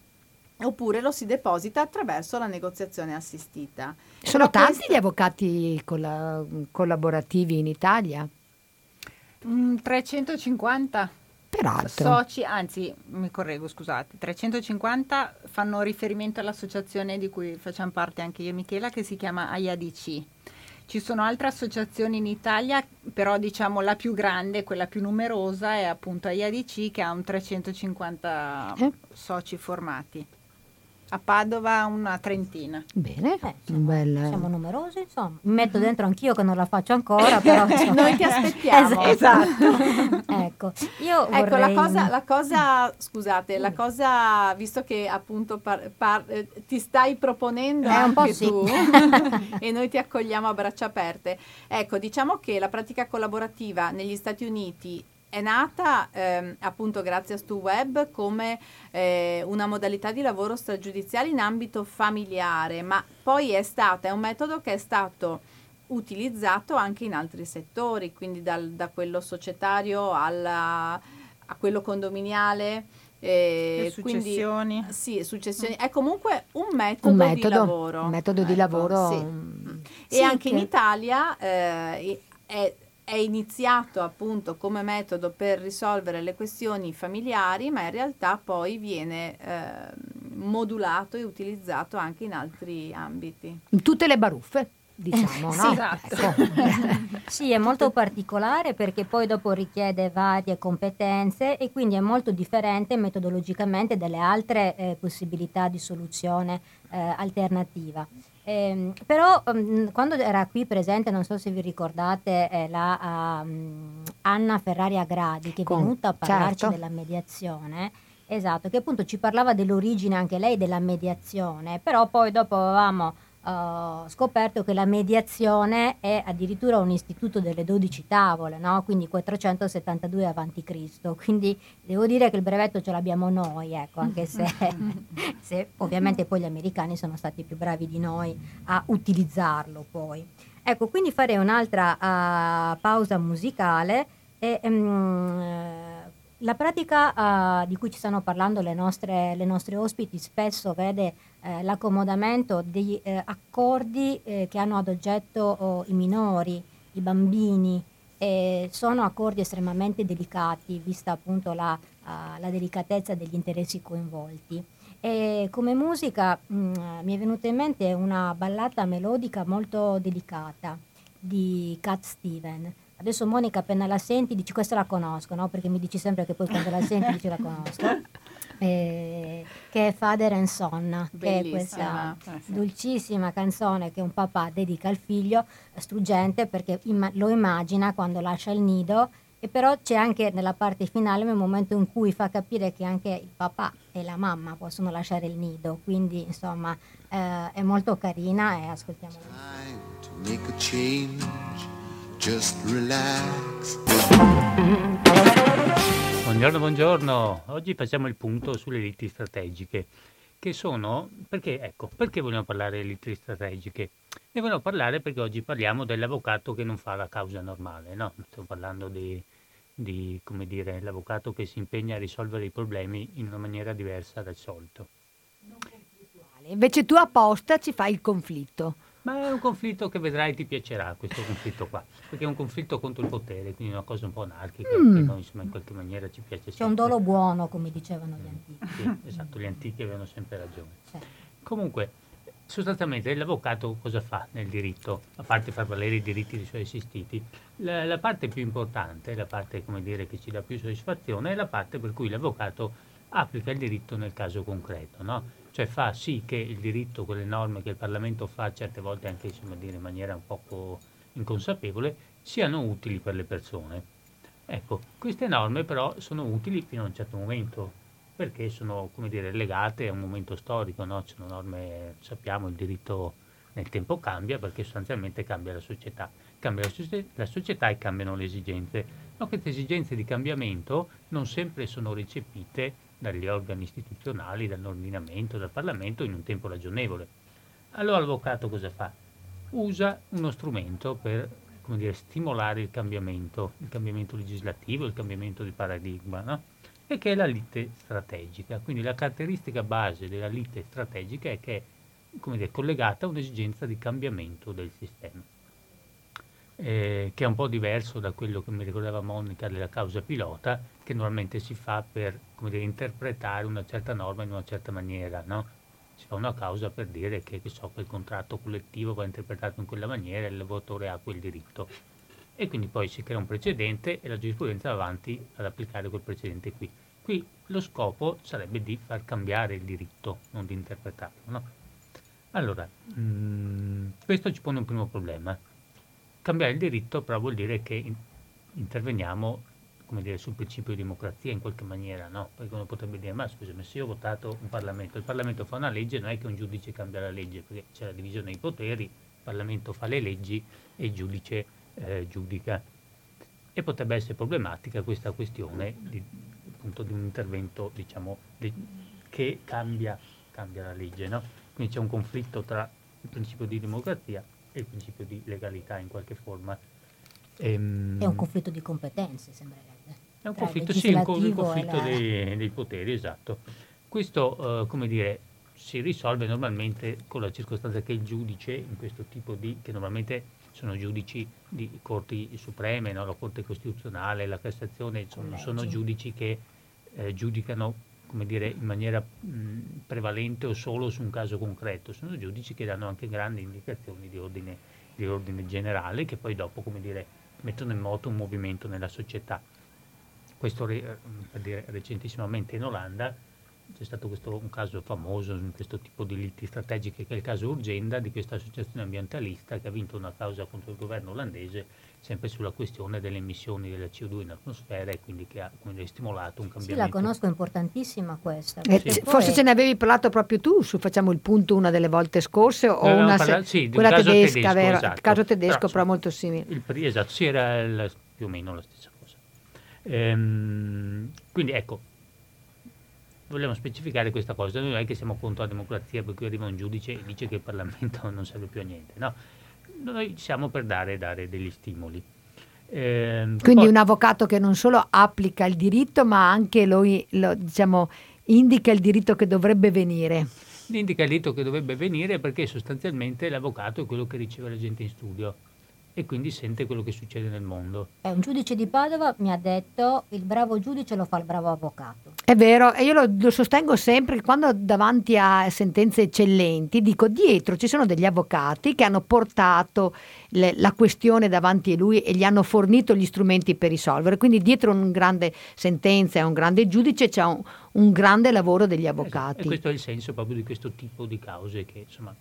oppure lo si deposita attraverso la negoziazione assistita. Sono Però tanti questa- gli avvocati colla- collaborativi in Italia? Mm, 350 Peraltro. soci, anzi mi correggo scusate, 350 fanno riferimento all'associazione di cui facciamo parte anche io e Michela che si chiama AIADC. Ci sono altre associazioni in Italia, però diciamo la più grande, quella più numerosa è appunto AIADC che ha un 350 Eh. soci formati. A Padova una trentina. Bene, Eh, un bel... Siamo numerosi, insomma. Mi metto dentro anch'io che non la faccio ancora, però insomma. Noi ti aspettiamo. Esatto. ecco, io Ecco, la vorrei- cosa, la cosa, scusate, la cosa, visto che appunto par- par- eh, ti stai proponendo Eh, anche sì. tu e noi ti accogliamo a braccia aperte. Ecco, diciamo che la pratica collaborativa negli Stati Uniti è nata ehm, appunto grazie a Stu Web come eh, una modalità di lavoro stragiudiziale in ambito familiare, ma poi è stata, è un metodo che è stato utilizzato anche in altri settori, quindi dal- da quello societario alla, a quello condominiale. eh, Le quindi- successioni. sì, successioni. È comunque un metodo, un metodo, di lavoro. un metodo di Ecco, lavoro. sì. mm, E Sì, anche in che- Italia eh, è, è iniziato appunto come metodo per risolvere le questioni familiari, ma in realtà poi viene eh, modulato e utilizzato anche in altri ambiti. tutte le baruffe, diciamo, Sì, no? esatto. Ecco. Sì, è molto particolare perché poi dopo richiede varie competenze e quindi è molto differente metodologicamente dalle altre eh, possibilità di soluzione eh, alternativa. Ehm, però mm, quando era qui presente, non so se vi ricordate, eh, la um, Anna Ferrari Agradi che è Con- venuta a parlarci certo. della mediazione, esatto, che appunto ci parlava dell'origine anche lei della mediazione, però poi dopo avevamo ho scoperto che la mediazione è addirittura un istituto delle 12 tavole, no? quindi 472 avanti Cristo. Quindi devo dire che il brevetto ce l'abbiamo noi, ecco, anche se, se ovviamente poi gli americani sono stati più bravi di noi a utilizzarlo poi. Ecco, quindi farei un'altra ah, pausa musicale e eh, la pratica ah, di cui ci stanno parlando le nostre, le nostre ospiti spesso vede eh, l'accomodamento di eh, accordi eh, che hanno ad oggetto oh, i minori, i bambini. E sono accordi estremamente delicati, vista appunto la, ah, la delicatezza degli interessi coinvolti. E come musica mh, mi è venuta in mente una ballata melodica molto delicata di Cat Steven. Adesso Monica appena la senti dici questa la conosco, no? Perché mi dici sempre che poi quando la senti dici la conosco. Eh, che è Father and Son, che è questa Bellissima. Eh, dolcissima canzone che un papà dedica al figlio, struggente perché imma- lo immagina quando lascia il nido e però c'è anche nella parte finale un momento in cui fa capire che anche il papà e la mamma possono lasciare il nido, quindi insomma eh, è molto carina e ascoltiamola. Time to make a change. Just relax. Buongiorno, buongiorno. Oggi facciamo il punto sulle liti strategiche, che sono, perché, ecco, perché vogliamo parlare di liti strategiche? Ne vogliamo parlare perché oggi parliamo dell'avvocato che non fa la causa normale, no? Stiamo parlando di, di, come dire, l'avvocato che si impegna a risolvere i problemi in una maniera diversa dal solito. Invece tu apposta ci fai il conflitto. Ma è un conflitto che vedrai ti piacerà, questo conflitto qua, perché è un conflitto contro il potere, quindi una cosa un po' anarchica, Mm. che noi insomma in qualche maniera ci piace C'è un sempre. dolo buono, come dicevano gli antichi. Sì, esatto, gli antichi avevano sempre ragione. Sì. Comunque, sostanzialmente l'avvocato cosa fa nel diritto, a parte far valere i diritti dei suoi assistiti? La, la parte più importante, la parte come dire, che ci dà più soddisfazione, è la parte per cui l'avvocato applica il diritto nel caso concreto, no? Cioè fa sì che il diritto, quelle norme che il Parlamento fa, certe volte anche dire, in maniera un poco inconsapevole, siano utili per le persone. Ecco, queste norme però sono utili fino a un certo momento, perché sono, come dire, legate a un momento storico, no? Sono norme, sappiamo, il diritto nel tempo cambia perché sostanzialmente cambia la società. Cambia la, socie- la società e cambiano le esigenze. Ma queste esigenze di cambiamento non sempre sono recepite dagli organi istituzionali, dall'ordinamento, dal Parlamento in un tempo ragionevole. Allora l'avvocato cosa fa? Usa uno strumento per dire, stimolare il cambiamento, il cambiamento legislativo, il cambiamento di paradigma, no? e che è la lite strategica. Quindi la caratteristica base della lite strategica è che è dire, collegata a un'esigenza di cambiamento del sistema, eh, che è un po' diverso da quello che mi ricordava Monica della causa pilota, che normalmente si fa per come dire, interpretare una certa norma in una certa maniera. No? Si fa una causa per dire che, che so, quel contratto collettivo va interpretato in quella maniera e il lavoratore ha quel diritto. E quindi poi si crea un precedente e la giurisprudenza va avanti ad applicare quel precedente qui. Qui lo scopo sarebbe di far cambiare il diritto, non di interpretarlo. No? Allora, mh, mm, questo ci pone un primo problema. Cambiare il diritto però vuol dire che in- interveniamo come dire, sul principio di democrazia in qualche maniera, no? Perché uno potrebbe dire, ma scusami, se io ho votato un Parlamento, il Parlamento fa una legge, non è che un giudice cambia la legge, perché c'è la divisione dei poteri, il Parlamento fa le leggi e il giudice eh, giudica. E potrebbe essere problematica questa questione di, appunto, di un intervento diciamo, di, che cambia, cambia, la legge. No? Quindi c'è un conflitto tra il principio di democrazia e il principio di legalità in qualche forma. Ehm, è un conflitto di competenze, sembrerebbe. È un conflitto, sì, un, conflitto dei, dei, poteri, esatto. Questo, uh, come dire, si risolve normalmente con la circostanza che il giudice, in questo tipo di, che normalmente sono giudici di corti supreme, no? la Corte Costituzionale, la Cassazione, sono, sono giudici che eh, giudicano come dire, in maniera mh, prevalente o solo su un caso concreto, sono giudici che danno anche grandi indicazioni di ordine, di ordine generale che poi dopo come dire, mettono in moto un movimento nella società. Questo re, per dire, recentissimamente in Olanda c'è stato questo, un caso famoso in questo tipo di liti strategiche che è il caso Urgenda di questa associazione ambientalista che ha vinto una causa contro il governo olandese sempre sulla questione delle emissioni della CO2 in atmosfera e quindi che ha quindi, stimolato un cambiamento. Sì, la conosco, è importantissima questa. Eh, sì. Forse ce ne avevi parlato proprio tu su Facciamo il punto una delle volte scorse o una parlato, sì, quella tedesca, tedesco, vero? Esatto. caso tedesco però, però molto simile. Il, esatto, sì, era il, più o meno la stessa. Ehm, quindi ecco, vogliamo specificare questa cosa, noi non è che siamo contro la democrazia per cui arriva un giudice e dice che il Parlamento non serve più a niente, no, noi siamo per dare, dare degli stimoli. Eh, Quindi poi, un avvocato che non solo applica il diritto, ma anche lo, lo, diciamo, indica il diritto che dovrebbe venire. Indica il diritto che dovrebbe venire perché sostanzialmente l'avvocato è quello che riceve la gente in studio e quindi sente quello che succede nel mondo. Eh, un giudice di Padova mi ha detto il bravo giudice lo fa il bravo avvocato. È vero, e io lo, lo sostengo sempre che quando davanti a sentenze eccellenti dico dietro ci sono degli avvocati che hanno portato le, la questione davanti a lui e gli hanno fornito gli strumenti per risolvere. Quindi dietro un grande sentenza e un grande giudice c'è un, un grande lavoro degli avvocati. Esatto. E questo è il senso proprio di questo tipo di cause che, insomma,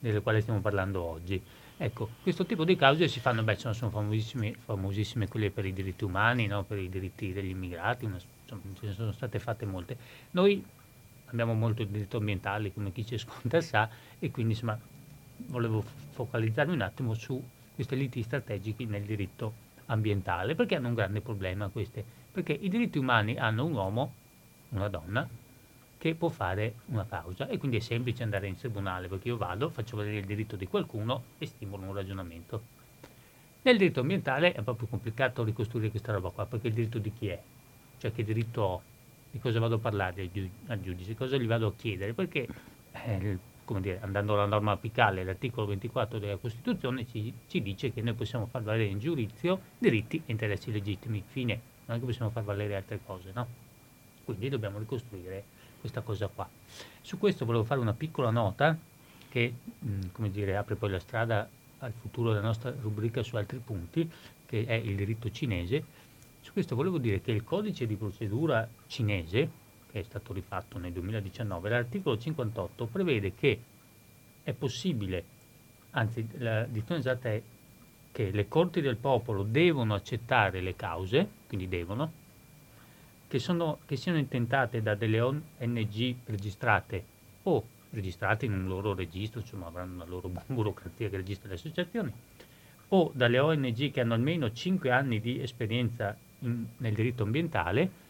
delle quali stiamo parlando oggi. Ecco, questo tipo di cause si fanno, beh, sono, sono famosissime, famosissime, quelle per i diritti umani, no? per i diritti degli immigrati, una, insomma, ce ne sono state fatte molte. Noi abbiamo molto il diritto ambientale, come chi ci ascolta sa, e quindi insomma volevo focalizzarmi un attimo su queste liti strategiche nel diritto ambientale, perché hanno un grande problema queste, perché i diritti umani hanno un uomo, una donna, che può fare una causa e quindi è semplice andare in tribunale perché io vado, faccio vedere il diritto di qualcuno e stimolo un ragionamento. Nel diritto ambientale è più complicato ricostruire questa roba qua perché il diritto di chi è? Cioè che diritto ho? Di cosa vado a parlare al giudice? Cosa gli vado a chiedere? Perché, eh, come dire, andando alla norma apicale, l'articolo 24 della Costituzione ci, ci dice che noi possiamo far valere in giudizio diritti e interessi legittimi. Fine. Non è che possiamo far valere altre cose, no? Quindi dobbiamo ricostruire questa cosa qua. Su questo volevo fare una piccola nota che mh, come dire, apre poi la strada al futuro della nostra rubrica su altri punti, che è il diritto cinese. Su questo volevo dire che il codice di procedura cinese, che è stato rifatto nel 2019, l'articolo 58 prevede che è possibile, anzi la dizione esatta è che le corti del popolo devono accettare le cause, quindi devono, che, sono, che siano intentate da delle ONG registrate o registrate in un loro registro, insomma avranno una loro burocrazia che registra le associazioni, o dalle ONG che hanno almeno 5 anni di esperienza in, nel diritto ambientale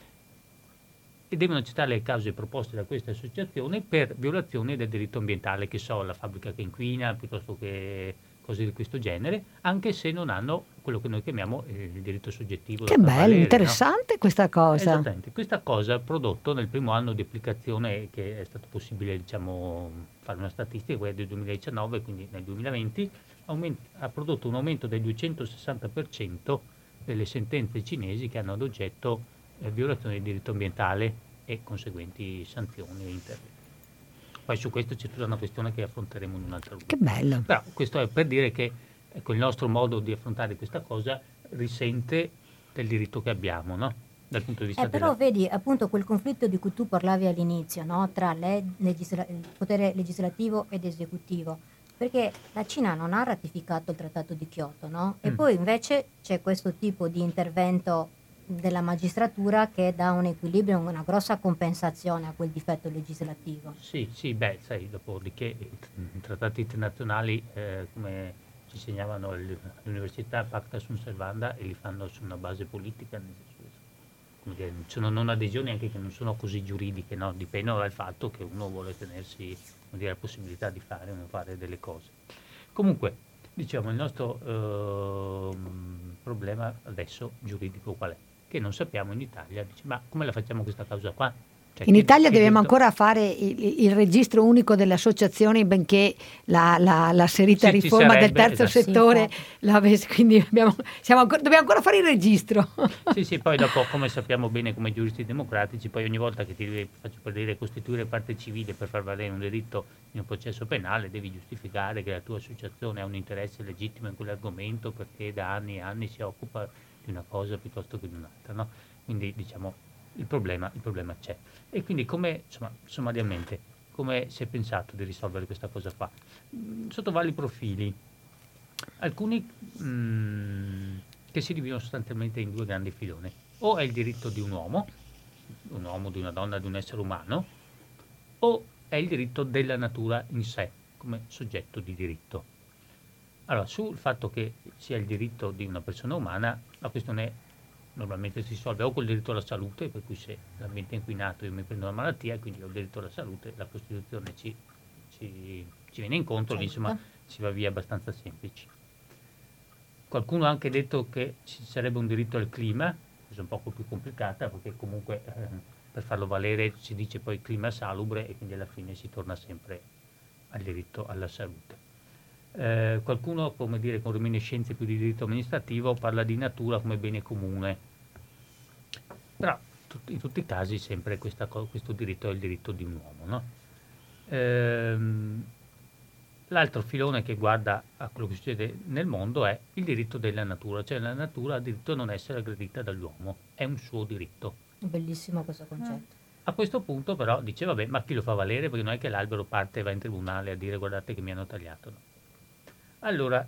e devono accettare le cause proposte da queste associazioni per violazione del diritto ambientale, che so, la fabbrica che inquina, piuttosto che cose di questo genere, anche se non hanno quello che noi chiamiamo il diritto soggettivo. Che bello, valere, interessante no? questa cosa. Esattamente, questa cosa ha prodotto nel primo anno di applicazione che è stato possibile diciamo, fare una statistica, quella del 2019, quindi nel 2020, aumenti, ha prodotto un aumento del 260% delle sentenze cinesi che hanno ad oggetto eh, violazione del diritto ambientale e conseguenti sanzioni e interventi. Poi su questo c'è tutta una questione che affronteremo in un'altra rubrica. Che bello. Però questo è per dire che ecco, il nostro modo di affrontare questa cosa risente del diritto che abbiamo, no? dal punto di vista Eh, però della... vedi appunto quel conflitto di cui tu parlavi all'inizio, no? tra le- legisla- il potere legislativo ed esecutivo, perché la Cina non ha ratificato il Trattato di Kyoto, no? E Mm. poi invece c'è questo tipo di intervento della magistratura che dà un equilibrio, una grossa compensazione a quel difetto legislativo. Sì, sì, beh, sai, dopodiché i trattati internazionali, eh, come ci insegnavano l- all'università, pacta sunt servanda e li fanno su una base politica, sono non adesioni anche che non sono così giuridiche, no? dipendono dal fatto che uno vuole tenersi dire, la possibilità di fare o non fare delle cose. Comunque, diciamo, il nostro ehm, problema adesso giuridico qual è? Che non sappiamo in Italia, dice, ma come la facciamo questa causa qua? Cioè, In Italia dobbiamo diritto- ancora fare il, il registro unico delle associazioni, benché la, la, la serita Sì, riforma del sarebbe, terzo esatto. settore Sì, l'avesse, quindi abbiamo- siamo ancora- dobbiamo ancora fare il registro. Sì, sì, poi dopo, come sappiamo bene come giuristi democratici, poi ogni volta che ti devi, faccio per dire, costituire parte civile per far valere un diritto in un processo penale, devi giustificare che la tua associazione ha un interesse legittimo in quell'argomento perché da anni e anni si occupa di una cosa piuttosto che di un'altra, no? Quindi, diciamo, il problema, il problema c'è. E quindi come, insomma, sommariamente, come si è pensato di risolvere questa cosa qua? Mm, Sotto vari profili. Alcuni mm, che si dividono sostanzialmente in due grandi filoni. O è il diritto di un uomo, un uomo, di una donna, di un essere umano, o è il diritto della natura in sé, come soggetto di diritto. Allora, sul fatto che sia il diritto di una persona umana, la questione normalmente si risolve o col diritto alla salute, per cui se l'ambiente è inquinato io mi prendo una malattia e quindi ho il diritto alla salute, la Costituzione ci, ci- ci viene incontro, lì, insomma Certo. si va via abbastanza semplici. Qualcuno ha anche detto che ci sarebbe un diritto al clima, cosa un poco più complicata perché comunque eh, per farlo valere si dice poi clima salubre e quindi alla fine si torna sempre al diritto alla salute. Eh, qualcuno, come dire, con reminiscenze più di diritto amministrativo, parla di natura come bene comune. Però in tutti i casi sempre questa questo diritto è il diritto di un uomo. no? Ehm, L'altro filone che guarda a quello che succede nel mondo è il diritto della natura, cioè la natura ha diritto a non essere aggredita dall'uomo, è un suo diritto. Bellissimo questo concetto. A questo punto però dice vabbè ma chi lo fa valere perché non è che l'albero parte e va in tribunale a dire guardate che mi hanno tagliato. no. Allora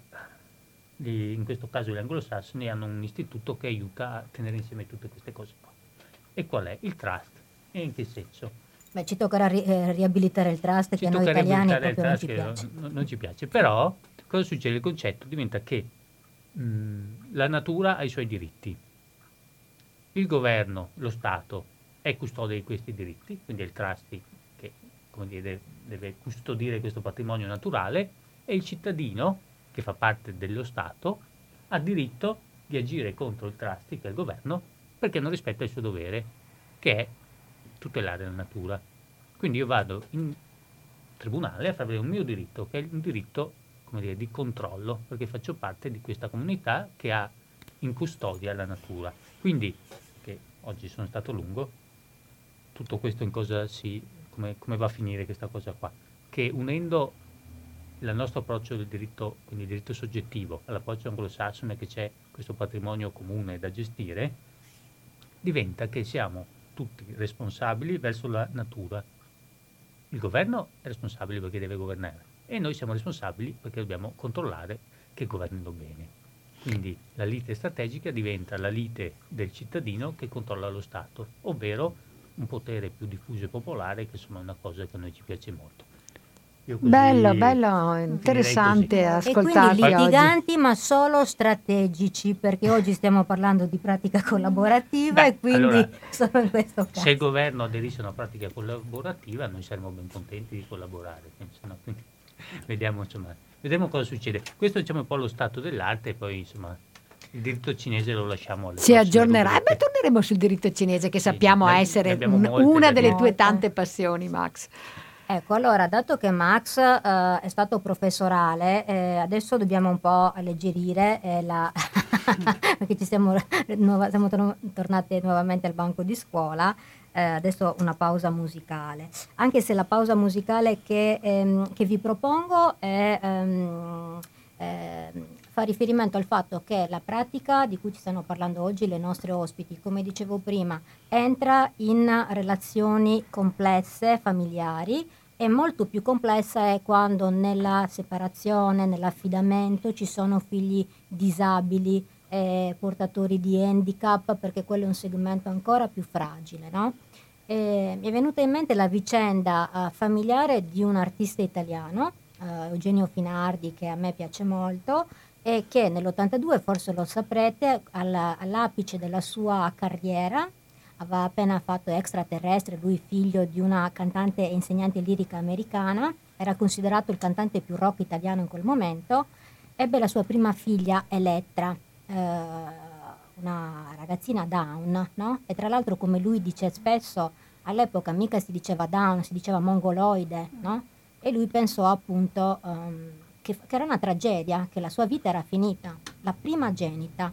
gli- in questo caso gli anglosassoni hanno un istituto che aiuta a tenere insieme tutte queste cose qua. E qual è? Il trust. E in che senso? Beh, ci toccherà ri- eh, riabilitare il trust Ci che a noi italiani proprio non ci trust piace. non, non ci piace. Però cosa succede? Il concetto diventa che mh, la natura ha i suoi diritti. Il governo, lo Stato, è custode di questi diritti, quindi è il trustee che dire, deve custodire questo patrimonio naturale e il cittadino, che fa parte dello Stato, ha diritto di agire contro il trustee, che è il governo, perché non rispetta il suo dovere, che è tutelare la natura. Quindi io vado in tribunale a far vedere un mio diritto, che è un diritto dire, di controllo, perché faccio parte di questa comunità che ha in custodia la natura. Quindi, che oggi sono stato lungo, tutto questo in cosa si, come, come va a finire questa cosa qua? Che unendo il nostro approccio del diritto, quindi il diritto soggettivo, all'approccio anglosassone che c'è questo patrimonio comune da gestire, diventa che siamo tutti responsabili verso la natura. Il governo è responsabile perché deve governare e noi siamo responsabili perché dobbiamo controllare che governino bene. Quindi la lite strategica diventa la lite del cittadino che controlla lo Stato, ovvero un potere più diffuso e popolare che insomma è una cosa che a noi ci piace molto. Bello, bello, interessante così. E quindi ascoltarti oggi. litiganti ma solo strategici, perché oggi stiamo parlando di pratica collaborativa Beh, e quindi allora, solo in questo caso. Se il governo aderisce a una pratica collaborativa, noi saremo ben contenti di collaborare. Insomma, quindi vediamo, insomma, vedremo cosa succede. Questo diciamo, è un po' lo stato dell'arte, e poi insomma, il diritto cinese lo lasciamo alle Si aggiornerà. Eh beh, torneremo sul diritto cinese che Sì, sappiamo ne essere un- molte una delle tue tante passioni, Max. Ecco, allora, dato che Max eh, è stato professorale, eh, adesso dobbiamo un po' alleggerire eh, la... perché ci siamo, nuova- siamo tor- tornate nuovamente al banco di scuola. Eh, adesso una pausa musicale. Anche se la pausa musicale che, ehm, che vi propongo è ehm, ehm, fa riferimento al fatto che la pratica di cui ci stanno parlando oggi le nostre ospiti, come dicevo prima, entra in relazioni complesse, familiari, e molto più complessa è quando nella separazione, nell'affidamento ci sono figli disabili, eh, portatori di handicap, perché quello è un segmento ancora più fragile. No? mi è venuta in mente la vicenda uh, familiare di un artista italiano, uh, Eugenio Finardi, che a me piace molto, e che nell'82, forse lo saprete, alla, all'apice della sua carriera, aveva appena fatto extraterrestre, lui figlio di una cantante e insegnante lirica americana, era considerato il cantante più rock italiano in quel momento, ebbe la sua prima figlia Elettra, eh, una ragazzina down, no? E tra l'altro come lui dice spesso, all'epoca mica si diceva down, si diceva mongoloide, no? E lui pensò appunto um, che, che era una tragedia, che la sua vita era finita, la prima genita.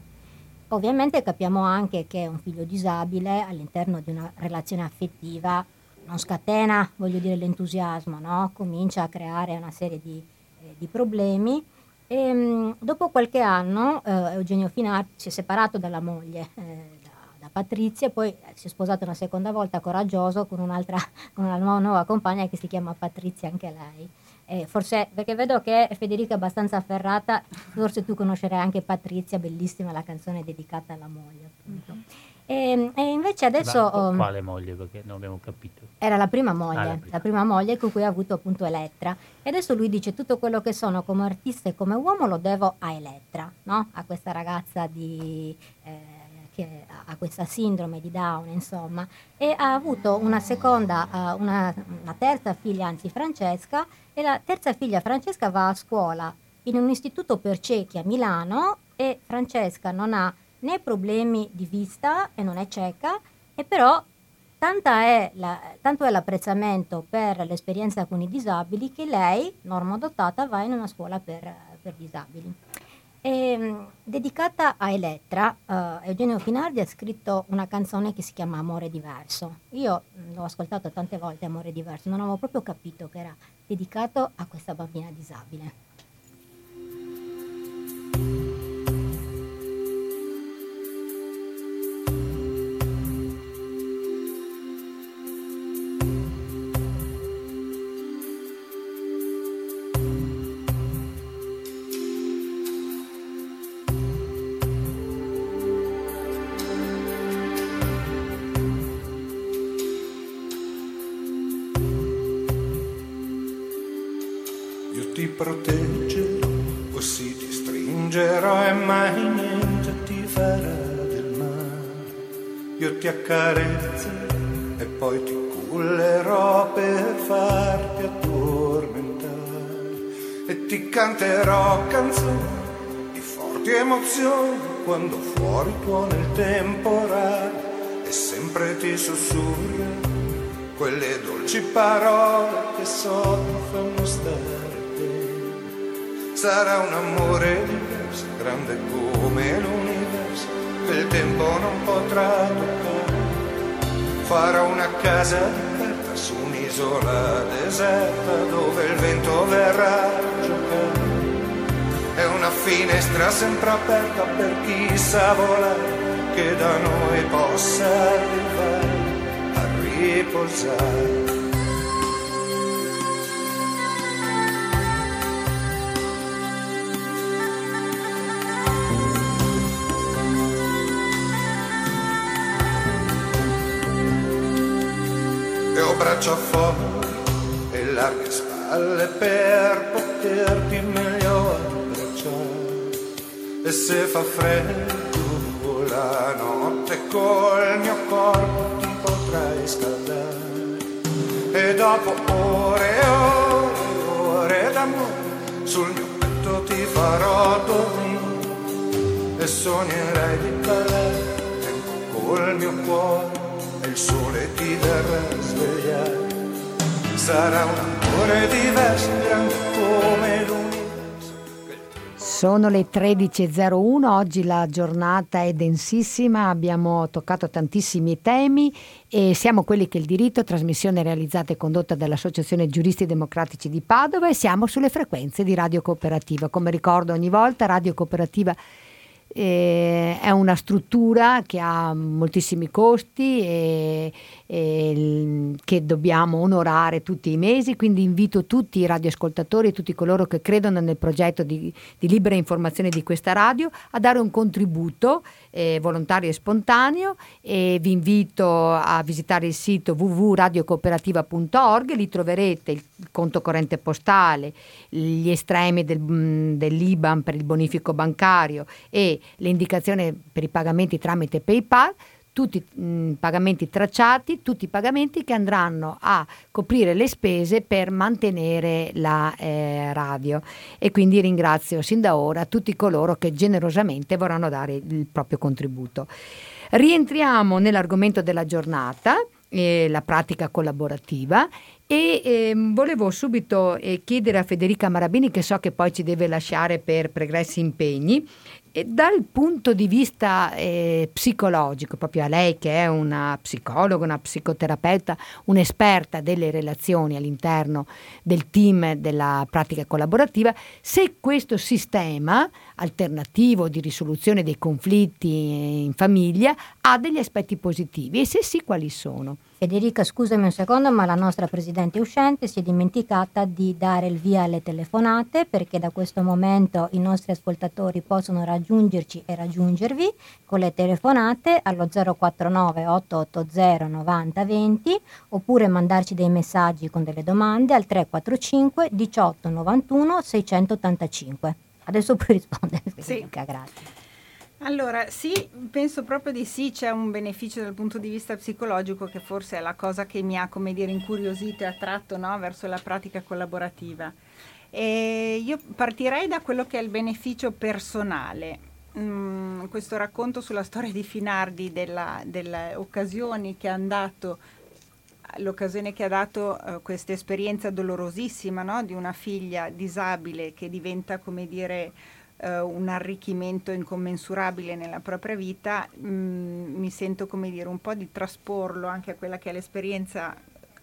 Ovviamente capiamo anche che un figlio disabile all'interno di una relazione affettiva non scatena, voglio dire, l'entusiasmo, no? comincia a creare una serie di, eh, di problemi. E, ehm, mh, dopo qualche anno eh, Eugenio Finardi si è separato dalla moglie, eh, da, da, Patrizia, poi si è sposato una seconda volta coraggioso con, con una nuova compagna che si chiama Patrizia anche lei. Eh, forse perché vedo che Federica è abbastanza afferrata, forse tu conoscerai anche Patrizia, bellissima la canzone dedicata alla moglie. Mm-hmm. E, e, invece adesso... Ma, um, quale moglie? Perché non abbiamo capito. Era la prima moglie, ah, la, prima. la, prima. moglie con cui ha avuto appunto Elettra. E adesso lui dice tutto quello che sono come artista e come uomo lo devo a Elettra, no? a questa ragazza di... Eh, che ha questa sindrome di Down, insomma, e ha avuto una seconda, uh, una, una terza figlia, anzi Francesca, e la terza figlia Francesca va a scuola in un istituto per ciechi a Milano e Francesca non ha né problemi di vista e non è cieca, e però è la, tanto è l'apprezzamento per l'esperienza con i disabili che lei, normodotata, va in una scuola per, per disabili. E, ehm, dedicata a Elettra, uh, Eugenio Finardi ha scritto una canzone che si chiama Amore diverso. Io mm, l'ho ascoltato tante volte Amore diverso, non avevo proprio capito che era dedicato a questa bambina disabile. Canzoni di forti emozioni quando fuori tuona il temporale e sempre ti sussurra quelle dolci parole che so fanno stare sarà un amore diverso, grande come l'universo, che il tempo non potrà toccare. Farò una casa carta su un'isola deserta dove il vento verrà a giocare. È una finestra sempre aperta per chi sa volare, che da noi possa arrivare a riposare. braccia fuori e larghe spalle per poterti meglio. E se fa freddo la notte col mio corpo ti potrai scaldare. E dopo ore e ore e ore d'amore sul mio petto ti farò dormire e sognerai di ballare col mio cuore e il sole ti verrà svegliare. Sarà un amore diverso, grande come l'universo. Sono le 13.01, oggi la giornata è densissima, abbiamo toccato tantissimi temi e siamo quelli che il diritto, trasmissione realizzata e condotta dall'Associazione Giuristi Democratici di Padova e siamo sulle frequenze di Radio Cooperativa. Come ricordo ogni volta, Radio Cooperativa eh, è una struttura che ha moltissimi costi e, e, che dobbiamo onorare tutti i mesi, quindi invito tutti i radioascoltatori, tutti coloro che credono nel progetto di, di libera informazione di questa radio a dare un contributo eh, volontario e spontaneo e vi invito a visitare il sito www.radiocooperativa.org, lì troverete il conto corrente postale, gli estremi del, dell'IBAN per il bonifico bancario e le indicazioni per i pagamenti tramite PayPal, tutti i pagamenti tracciati, tutti i pagamenti che andranno a coprire le spese per mantenere la eh, radio. E quindi ringrazio sin da ora tutti coloro che generosamente vorranno dare il proprio contributo. Rientriamo nell'argomento della giornata. Eh, la pratica collaborativa e eh, volevo subito eh, chiedere a Federica Marabini, che so che poi ci deve lasciare per pregressi impegni, e dal punto di vista eh, psicologico, proprio a lei che è una psicologa, una psicoterapeuta, un'esperta delle relazioni all'interno del team della pratica collaborativa, se questo sistema alternativo di risoluzione dei conflitti in famiglia ha degli aspetti positivi e se sì quali sono. Federica, scusami un secondo, ma la nostra presidente uscente si è dimenticata di dare il via alle telefonate perché da questo momento i nostri ascoltatori possono raggiungerci e raggiungervi con le telefonate allo 049 880 90 20 oppure mandarci dei messaggi con delle domande al 345 18 91 685. Adesso puoi rispondere sì. grazie. Allora, sì, penso proprio di sì, c'è un beneficio dal punto di vista psicologico che forse è la cosa che mi ha, come dire, incuriosito e attratto no, verso la pratica collaborativa. E io partirei da quello che è il beneficio personale. Mm, questo racconto sulla storia di Finardi, della, delle occasioni che hanno dato l'occasione che ha dato uh, questa esperienza dolorosissima no? di una figlia disabile che diventa, come dire, uh, un arricchimento incommensurabile nella propria vita, mh, mm, mi sento come dire un po' di trasporlo anche a quella che è l'esperienza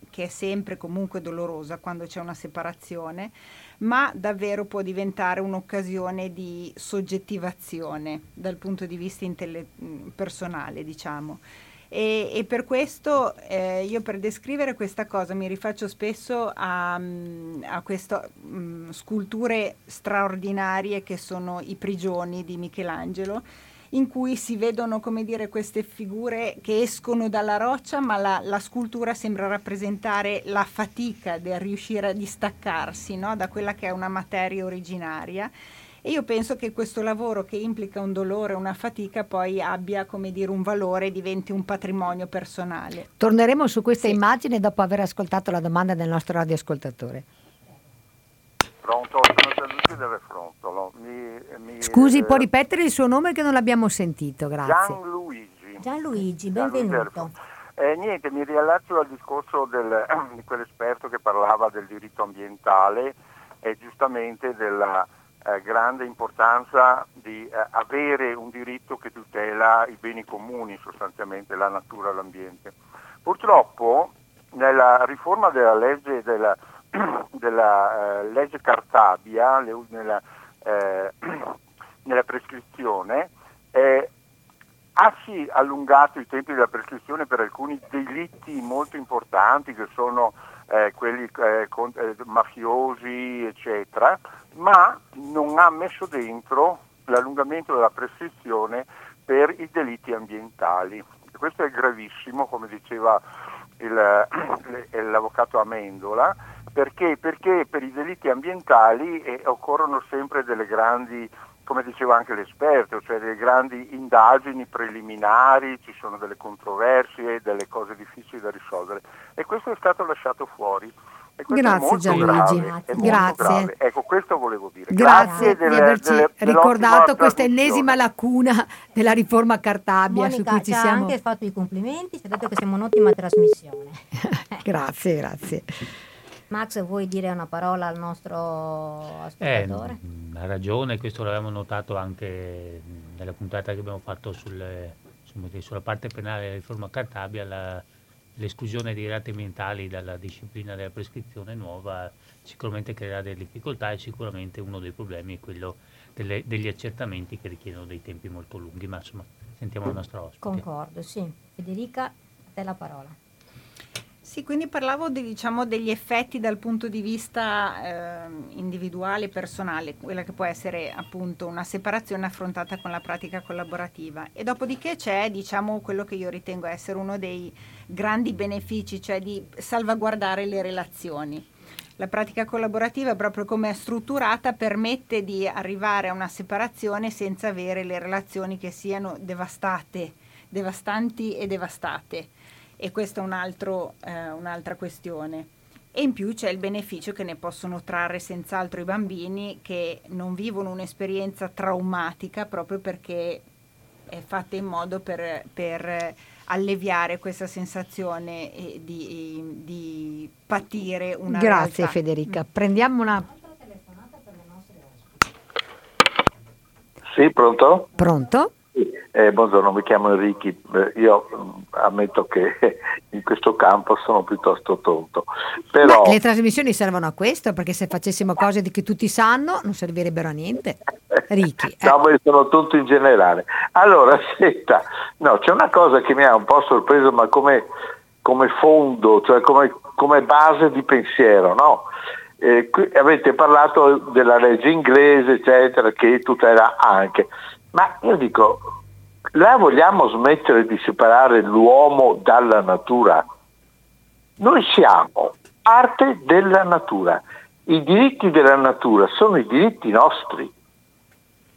che è sempre comunque dolorosa quando c'è una separazione, ma davvero può diventare un'occasione di soggettivazione dal punto di vista intelle- mm, personale, diciamo. E, e per questo eh, io per descrivere questa cosa mi rifaccio spesso a, mm, a queste um, sculture straordinarie che sono i prigioni di Michelangelo in cui si vedono come dire queste figure che escono dalla roccia ma la, la scultura sembra rappresentare la fatica del riuscire a distaccarsi no? da quella che è una materia originaria e io penso che questo lavoro che implica un dolore, una fatica, poi abbia, come dire, un valore, diventi un patrimonio personale. Torneremo su questa sì. immagine dopo aver ascoltato la domanda del nostro radioascoltatore. Pronto, sono Gianluigi delle Frontolo. Mi, mi, Scusi, eh, può ripetere il suo nome che non l'abbiamo sentito, grazie. Gianluigi. Gianluigi, benvenuto. Eh, niente, mi riallaccio al discorso del, di quell'esperto che parlava del diritto ambientale e giustamente della eh, grande importanza di eh, avere un diritto che tutela i beni comuni, sostanzialmente la natura e l'ambiente. Purtroppo nella riforma della legge, della, della, eh, legge Cartabia, le, nella, eh, nella, prescrizione, ha sì allungato i tempi della prescrizione per alcuni delitti molto importanti che sono eh, quelli eh, con, eh, mafiosi, eccetera, ma non ha messo dentro l'allungamento della prescrizione per i delitti ambientali. Questo è gravissimo, come diceva il, l'avvocato Amendola, perché? perché per i delitti ambientali eh, occorrono sempre delle grandi come diceva anche l'esperto, cioè delle grandi indagini preliminari, ci sono delle controversie, delle cose difficili da risolvere e questo è stato lasciato fuori. Grazie Gianluigi, grazie. Ecco, questo volevo dire. Grazie, grazie di averci delle, ricordato questa ennesima lacuna della riforma Cartabia Monica, su cui ci siamo. ha anche fatto i complimenti, ci ha detto che siamo un'ottima trasmissione. grazie, grazie. Max, vuoi dire una parola al nostro ascoltatore? Eh, ha ragione, questo l'avevamo notato anche nella puntata che abbiamo fatto sul, sulla parte penale della riforma Cartabia, la, l'esclusione dei reati ambientali dalla disciplina della prescrizione nuova sicuramente creerà delle difficoltà e sicuramente uno dei problemi è quello delle, degli accertamenti che richiedono dei tempi molto lunghi, ma insomma sentiamo il nostro ospite. Concordo, sì. Federica, a te la parola. Sì, quindi parlavo di, diciamo, degli effetti dal punto di vista eh, individuale, personale, quella che può essere appunto una separazione affrontata con la pratica collaborativa. E dopodiché c'è diciamo, quello che io ritengo essere uno dei grandi benefici, cioè di salvaguardare le relazioni. La pratica collaborativa, proprio come è strutturata, permette di arrivare a una separazione senza avere le relazioni che siano devastate, devastanti e devastate e questa è un altro, eh, un'altra questione. E in più c'è il beneficio che ne possono trarre senz'altro i bambini che non vivono un'esperienza traumatica proprio perché è fatta in modo per, per alleviare questa sensazione di, di patire una Grazie realtà. Federica. Prendiamo una... Sì, pronto? Pronto? Eh, buongiorno, mi chiamo Enrichi. io mh, ammetto che in questo campo sono piuttosto tonto. Però... Le trasmissioni servono a questo, perché se facessimo cose di che tutti sanno non servirebbero a niente. Ricchi. Eh. No, ma io sono tonto in generale. Allora, senta, no, c'è una cosa che mi ha un po' sorpreso, ma come, come fondo, cioè come, come, base di pensiero, no? Eh, avete parlato della legge inglese, eccetera, che tutela anche. Ma io dico, la vogliamo smettere di separare l'uomo dalla natura? Noi siamo parte della natura. I diritti della natura sono i diritti nostri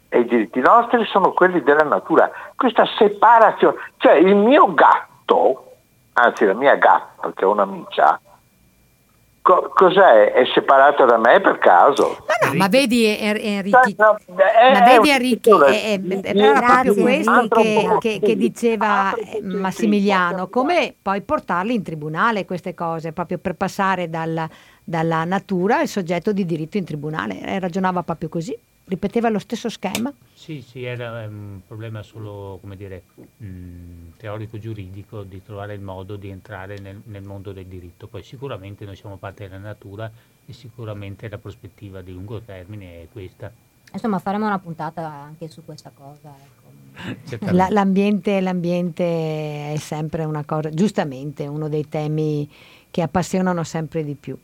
e i diritti nostri sono quelli della natura. Questa separazione, cioè il mio gatto, anzi la mia gatta che è un'amica, Co- cos'è? È separata da me per caso? No, no, ma vedi Enrichi, no, ma vedi Enrichi, è, è, proprio questo che, che, che, diceva Massimiliano, come poi portarli in tribunale queste cose, proprio per passare dalla, dalla natura al soggetto di diritto in tribunale, e ragionava proprio così ripeteva lo stesso schema? Sì, sì, era un problema solo, come dire, mh, teorico-giuridico di trovare il modo di entrare nel, nel, mondo del diritto. Poi sicuramente noi siamo parte della natura e sicuramente la prospettiva di lungo termine è questa. Insomma, faremo una puntata anche su questa cosa. Ecco. La, l'ambiente, l'ambiente è sempre una cosa, giustamente, uno dei temi che appassionano sempre di più.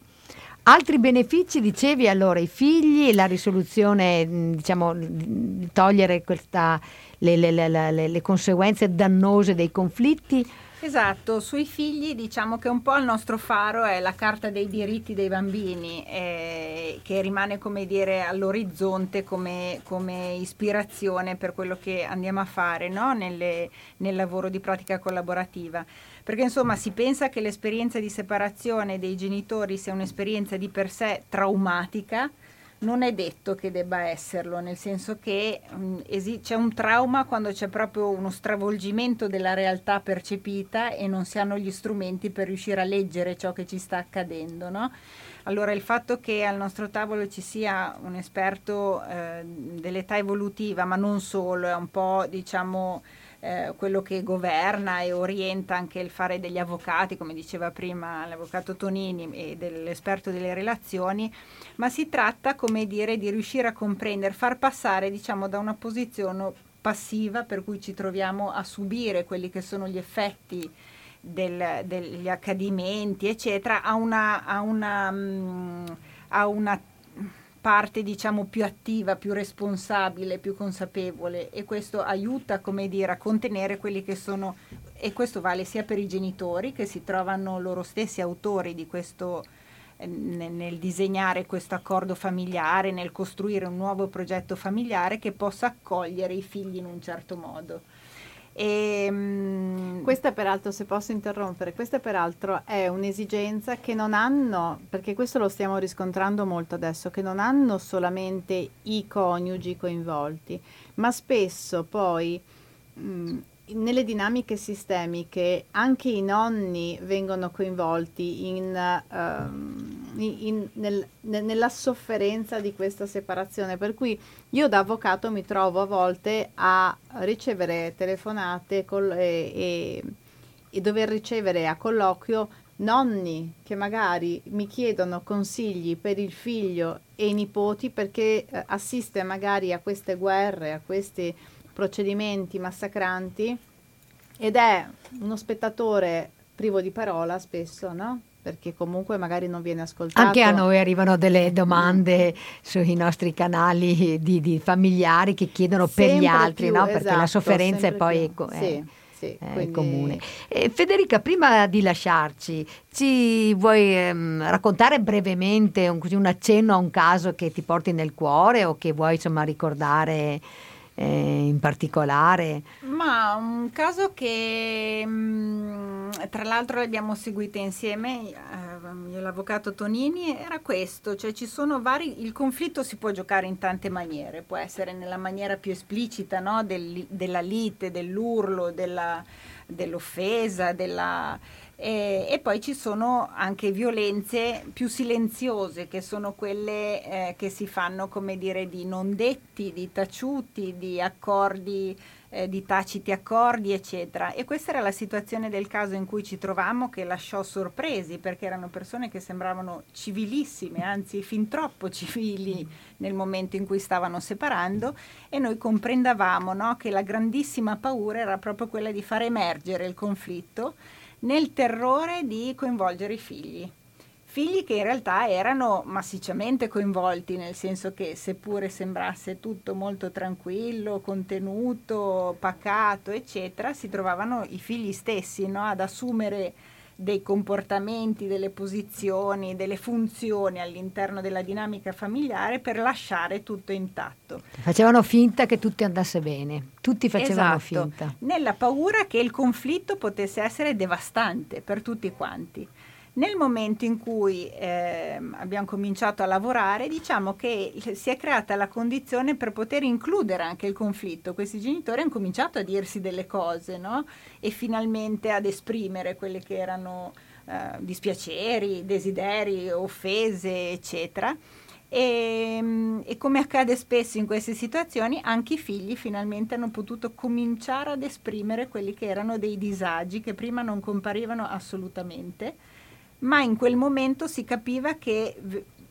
Altri benefici, dicevi allora, i figli, la risoluzione, diciamo, di togliere questa, le, le, le, le, conseguenze dannose dei conflitti. Esatto, sui figli diciamo che un po' il nostro faro è la carta dei diritti dei bambini, eh, che rimane come dire all'orizzonte come, come, ispirazione per quello che andiamo a fare no? Nelle, nel lavoro di pratica collaborativa perché insomma si pensa che l'esperienza di separazione dei genitori sia un'esperienza di per sé traumatica, non è detto che debba esserlo, nel senso che mh, mm, esi- c'è un trauma quando c'è proprio uno stravolgimento della realtà percepita e non si hanno gli strumenti per riuscire a leggere ciò che ci sta accadendo. No? Allora il fatto che al nostro tavolo ci sia un esperto eh, dell'età evolutiva, ma non solo, è un po' diciamo eh, quello che governa e orienta anche il fare degli avvocati, come diceva prima l'avvocato Tonini e dell'esperto delle relazioni, ma si tratta, come dire, di riuscire a comprendere, far passare, diciamo, da una posizione passiva per cui ci troviamo a subire quelli che sono gli effetti del, degli accadimenti, eccetera, a una, a una, um, a una parte diciamo più attiva, più responsabile, più consapevole e questo aiuta come dire a contenere quelli che sono e questo vale sia per i genitori che si trovano loro stessi autori di questo eh, nel disegnare questo accordo familiare, nel costruire un nuovo progetto familiare che possa accogliere i figli in un certo modo. E, um, questa peraltro, se posso interrompere, questa peraltro è un'esigenza che non hanno, perché questo lo stiamo riscontrando molto adesso, che non hanno solamente i coniugi coinvolti, ma spesso poi mh, nelle dinamiche sistemiche anche i nonni vengono coinvolti in... Um, in, nel, nella sofferenza di questa separazione. Per cui io da avvocato mi trovo a volte a ricevere telefonate col, e, e, e dover ricevere a colloquio nonni che magari mi chiedono consigli per il figlio e i nipoti perché eh, assiste magari a queste guerre, a questi procedimenti massacranti ed è uno spettatore privo di parola spesso, no? Perché comunque magari non viene ascoltato. Anche a noi arrivano delle domande sui nostri canali di, di familiari che chiedono sempre per gli altri, più, no? Perché esatto, la sofferenza è poi... Più. È, sì sì, è quindi... comune. Eh, Federica, prima di lasciarci, ci vuoi ehm, raccontare brevemente un, un, accenno a un caso che ti porti nel cuore o che vuoi insomma ricordare? Eh, in particolare? Ma un caso che mh, mm, tra l'altro abbiamo seguito insieme, eh, l'avvocato Tonini, era questo, cioè ci sono vari, il conflitto si può giocare in tante maniere, può essere nella maniera più esplicita no? Del, della lite, dell'urlo, della, dell'offesa, della e, e, poi ci sono anche violenze più silenziose, che sono quelle eh, che si fanno, come dire, di non detti, di taciuti, di accordi, eh, di taciti accordi, eccetera. E questa era la situazione del caso in cui ci trovammo, che lasciò sorpresi, perché erano persone che sembravano civilissime, anzi fin troppo civili nel momento in cui stavano separando, e noi comprendavamo no, che la grandissima paura era proprio quella di far emergere il conflitto nel terrore di coinvolgere i figli. Figli che in realtà erano massicciamente coinvolti, nel senso che seppure sembrasse tutto molto tranquillo, contenuto, pacato, eccetera, si trovavano i figli stessi no? ad assumere dei comportamenti, delle posizioni, delle funzioni all'interno della dinamica familiare per lasciare tutto intatto. Facevano finta che tutto andasse bene, tutti facevano esatto, finta. Nella paura che il conflitto potesse essere devastante per tutti quanti. Nel momento in cui eh, abbiamo cominciato a lavorare, diciamo che si è creata la condizione per poter includere anche il conflitto. Questi genitori hanno cominciato a dirsi delle cose no? e finalmente ad esprimere quelle che erano eh, dispiaceri, desideri, offese, eccetera. E, e, come accade spesso in queste situazioni, anche i figli finalmente hanno potuto cominciare ad esprimere quelli che erano dei disagi che prima non comparivano assolutamente ma in quel momento si capiva che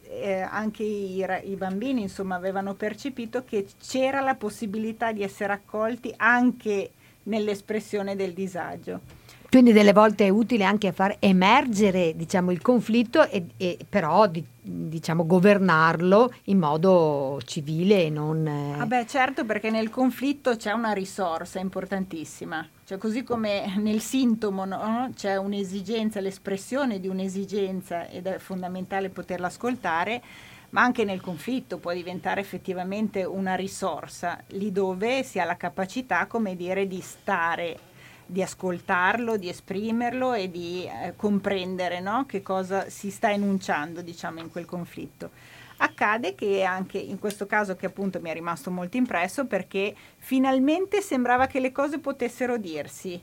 eh, anche i, i, bambini insomma, avevano percepito che c'era la possibilità di essere accolti anche nell'espressione del disagio. Quindi delle volte è utile anche far emergere diciamo, il conflitto e, e però di, diciamo, governarlo in modo civile e non... Eh... Ah beh, certo, perché nel conflitto c'è una risorsa importantissima. Cioè, così come nel sintomo no? c'è un'esigenza, l'espressione di un'esigenza ed è fondamentale poterla ascoltare, ma anche nel conflitto può diventare effettivamente una risorsa, lì dove si ha la capacità, come dire, di stare di ascoltarlo, di esprimerlo e di eh, comprendere no? che cosa si sta enunciando diciamo, in quel conflitto. Accade che anche in questo caso che appunto mi è rimasto molto impresso perché finalmente sembrava che le cose potessero dirsi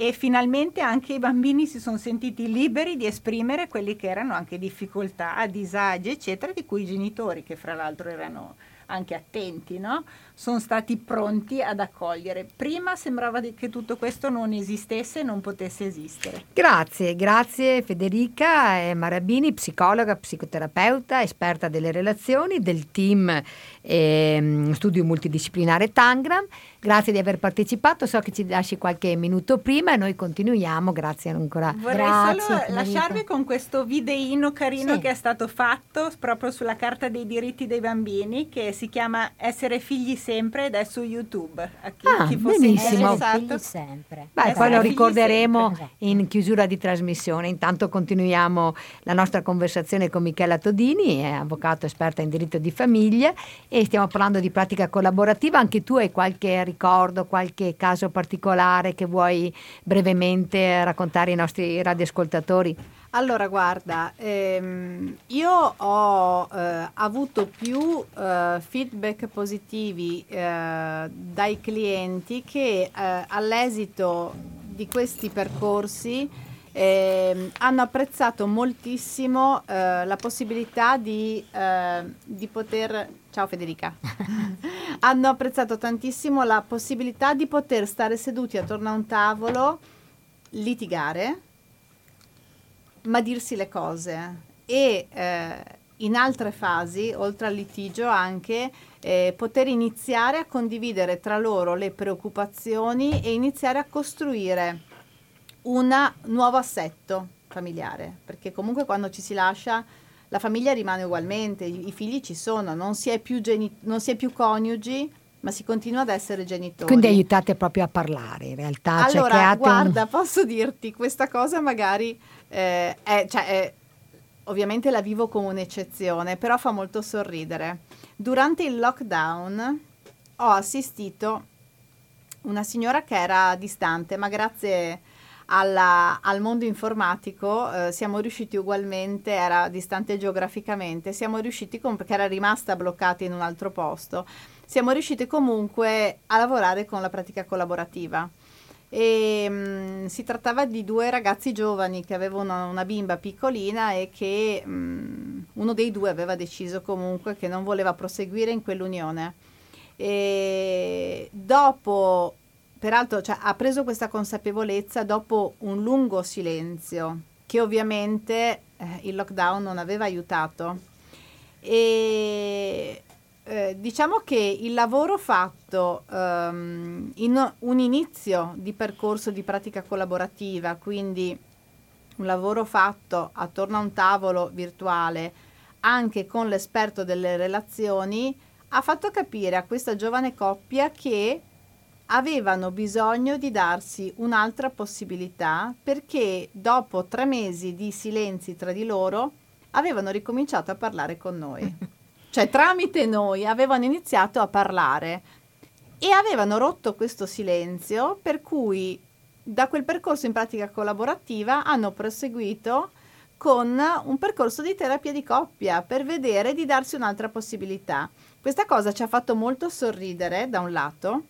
e finalmente anche i bambini si sono sentiti liberi di esprimere quelli che erano anche difficoltà, disagi eccetera di cui i genitori che fra l'altro erano anche attenti, no? Sono stati pronti ad accogliere. Prima sembrava che tutto questo non esistesse e non potesse esistere. Grazie, grazie Federica Marabini, psicologa, psicoterapeuta, esperta delle relazioni del team eh, Studio Multidisciplinare Tangram. Grazie di aver partecipato, so che ci lasci qualche minuto prima e noi continuiamo, grazie ancora. Vorrei grazie, solo Federica. lasciarvi con questo videino carino sì. che è stato fatto proprio sulla Carta dei diritti dei bambini che si chiama Essere figli sempre ed è su YouTube. A chi, ah, chi fosse benissimo. Figli sempre. Beh, poi lo ricorderemo in chiusura di trasmissione. Intanto continuiamo la nostra conversazione con Michela Todini, è avvocato esperta in diritto di famiglia e stiamo parlando di pratica collaborativa. Anche tu hai qualche ricordo, qualche caso particolare che vuoi brevemente raccontare ai nostri radioascoltatori? Allora, guarda, ehm, io ho eh, avuto più eh, feedback positivi eh, dai clienti che eh, all'esito di questi percorsi eh, hanno apprezzato moltissimo eh, la possibilità di, eh, di poter... Ciao Federica. hanno apprezzato tantissimo la possibilità di poter stare seduti attorno a un tavolo, litigare, ma dirsi le cose. E eh, in altre fasi, oltre al litigio, anche eh, poter iniziare a condividere tra loro le preoccupazioni e iniziare a costruire un nuovo assetto familiare, perché comunque quando ci si lascia la famiglia rimane ugualmente, i, i figli ci sono, non si, è più geni- non si è più coniugi, ma si continua ad essere genitori. Quindi aiutate proprio a parlare in realtà. Allora, cioè guarda, un... posso dirti, questa cosa magari eh, è, cioè, è, ovviamente la vivo come un'eccezione, però fa molto sorridere. Durante il lockdown ho assistito una signora che era distante, ma grazie alla, al mondo informatico eh, siamo riusciti ugualmente, era distante geograficamente, siamo riusciti, com- perché era rimasta bloccata in un altro posto, siamo riusciti comunque a lavorare con la pratica collaborativa. E, mh, mm, si trattava di due ragazzi giovani che avevano una bimba piccolina e che mh, mm, uno dei due aveva deciso comunque che non voleva proseguire in quell'unione. E dopo peraltro cioè, ha preso questa consapevolezza dopo un lungo silenzio che ovviamente eh, il lockdown non aveva aiutato. E eh, diciamo che il lavoro fatto um, in un inizio di percorso di pratica collaborativa, quindi un lavoro fatto attorno a un tavolo virtuale, anche con l'esperto delle relazioni, ha fatto capire a questa giovane coppia che avevano bisogno di darsi un'altra possibilità perché dopo tre mesi di silenzi tra di loro avevano ricominciato a parlare con noi. cioè tramite noi avevano iniziato a parlare e avevano rotto questo silenzio per cui da quel percorso in pratica collaborativa hanno proseguito con un percorso di terapia di coppia per vedere di darsi un'altra possibilità. Questa cosa ci ha fatto molto sorridere da un lato,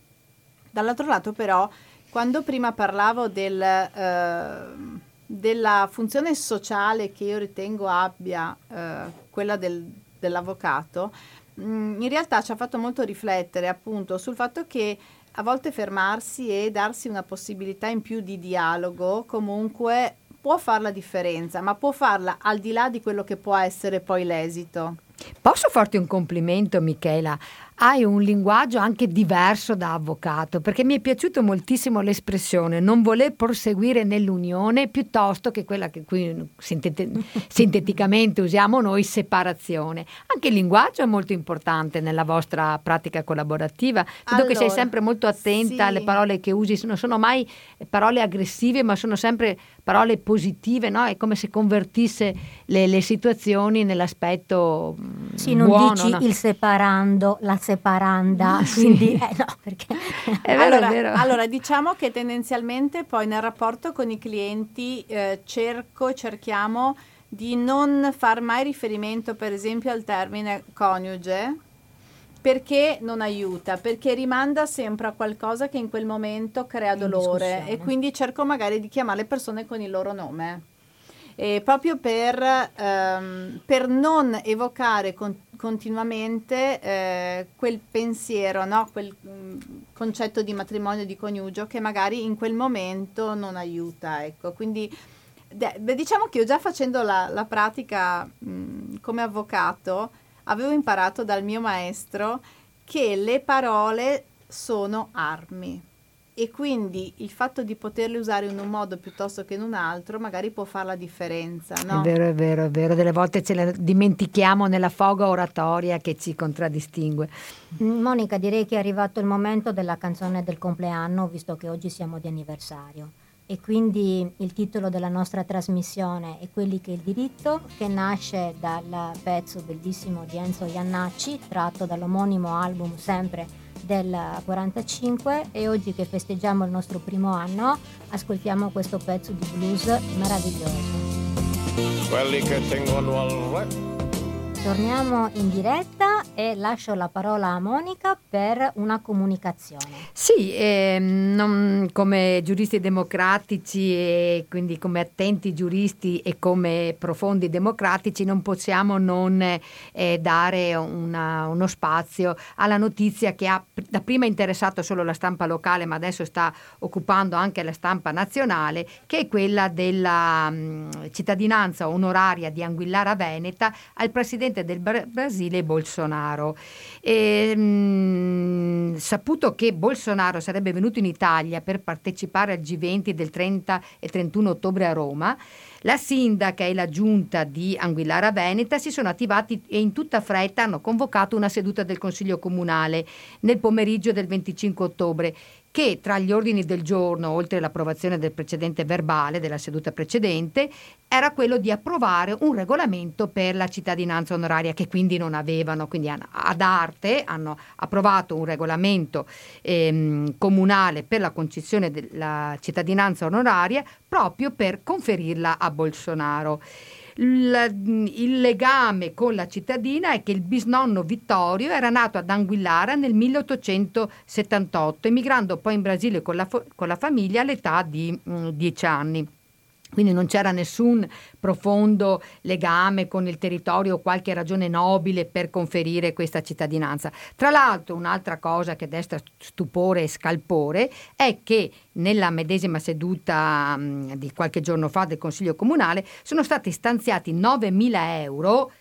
Dall'altro lato però, quando prima parlavo del, eh, della funzione sociale che io ritengo abbia eh, quella del, dell'avvocato, mm, in realtà ci ha fatto molto riflettere appunto sul fatto che a volte fermarsi e darsi una possibilità in più di dialogo comunque può fare la differenza, ma può farla al di là di quello che può essere poi l'esito. Posso farti un complimento, Michela? Hai un linguaggio anche diverso da avvocato, perché mi è piaciuta moltissimo l'espressione non voler proseguire nell'unione piuttosto che quella che qui sintete- sinteticamente usiamo noi, separazione. Anche il linguaggio è molto importante nella vostra pratica collaborativa. Vedo allora, che sei sempre molto attenta sì. alle parole che usi, non sono mai parole aggressive, ma sono sempre parole positive, no? È come se convertisse le, le situazioni nell'aspetto Sì, non buono, dici no? il separando, la separanda, sì. quindi eh, no, perché... è vero, allora, è vero. allora, diciamo che tendenzialmente poi nel rapporto con i clienti eh, cerco e cerchiamo di non far mai riferimento per esempio al termine coniuge perché non aiuta, perché rimanda sempre a qualcosa che in quel momento crea dolore e quindi cerco magari di chiamare le persone con il loro nome. E proprio per, ehm, per non evocare con, continuamente eh, quel pensiero, no? quel mh, mm, concetto di matrimonio di coniugio che magari in quel momento non aiuta. Ecco. Quindi beh, diciamo che io già facendo la, la pratica mh, mm, come avvocato avevo imparato dal mio maestro che le parole sono armi e quindi il fatto di poterle usare in un modo piuttosto che in un altro magari può fare la differenza. No? È vero, è vero, è vero, delle volte ce le dimentichiamo nella foga oratoria che ci contraddistingue. Monica, direi che è arrivato il momento della canzone del compleanno, visto che oggi siamo di anniversario. E quindi il titolo della nostra trasmissione è Quelli che il diritto, che nasce dal pezzo bellissimo di Enzo Iannacci, tratto dall'omonimo album sempre del 45 e oggi che festeggiamo il nostro primo anno ascoltiamo questo pezzo di blues meraviglioso. Quelli che tengono al re. Torniamo in diretta e lascio la parola a Monica per una comunicazione. Sì, ehm, non- come giuristi democratici e quindi come attenti giuristi e come profondi democratici non possiamo non eh, dare una- uno spazio alla notizia che ha pr- dapprima interessato solo la stampa locale ma adesso sta occupando anche la stampa nazionale, che è quella della mh, cittadinanza onoraria di Anguillara Veneta al presidente del Bra- Brasile Bolsonaro. E, mh, saputo che Bolsonaro sarebbe venuto in Italia per partecipare al G20 del 30 e 31 ottobre a Roma, la sindaca e la giunta di Anguillara Veneta si sono attivati e in tutta fretta hanno convocato una seduta del Consiglio Comunale nel pomeriggio del 25 ottobre che tra gli ordini del giorno, oltre l'approvazione del precedente verbale della seduta precedente, era quello di approvare un regolamento per la cittadinanza onoraria che quindi non avevano, quindi ad arte hanno approvato un regolamento ehm, comunale per la concessione della cittadinanza onoraria proprio per conferirla a Bolsonaro. Il, il legame con la cittadina è che il bisnonno Vittorio era nato ad Anguillara nel 1878, emigrando poi in Brasile con la, con la famiglia all'età di mm, 10 anni. Quindi non c'era nessun profondo legame con il territorio o qualche ragione nobile per conferire questa cittadinanza. Tra l'altro, un'altra cosa che desta stupore e scalpore è che nella medesima seduta mh, di qualche giorno fa del Consiglio Comunale sono stati stanziati 9.000 euro,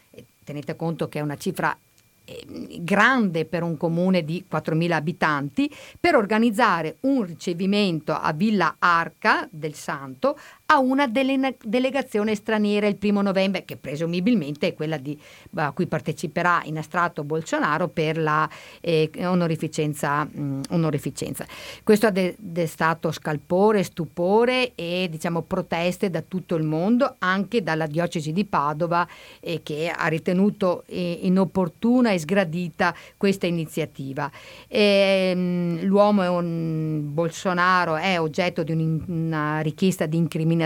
tenete conto che è una cifra eh, grande per un comune di 4.000 abitanti per organizzare un ricevimento a Villa Arca del Santo a una dele- delegazione straniera il primo novembre, che presumibilmente è quella di, a cui parteciperà in astratto Bolsonaro per la eh, onorificenza, mh, onorificenza. Questo ha de- destato scalpore, stupore e diciamo, proteste da tutto il mondo, anche dalla diocesi di Padova, eh, che ha ritenuto eh, inopportuna e sgradita questa iniziativa. Ehm, l'uomo è un, Bolsonaro è oggetto di un- una richiesta di incriminazione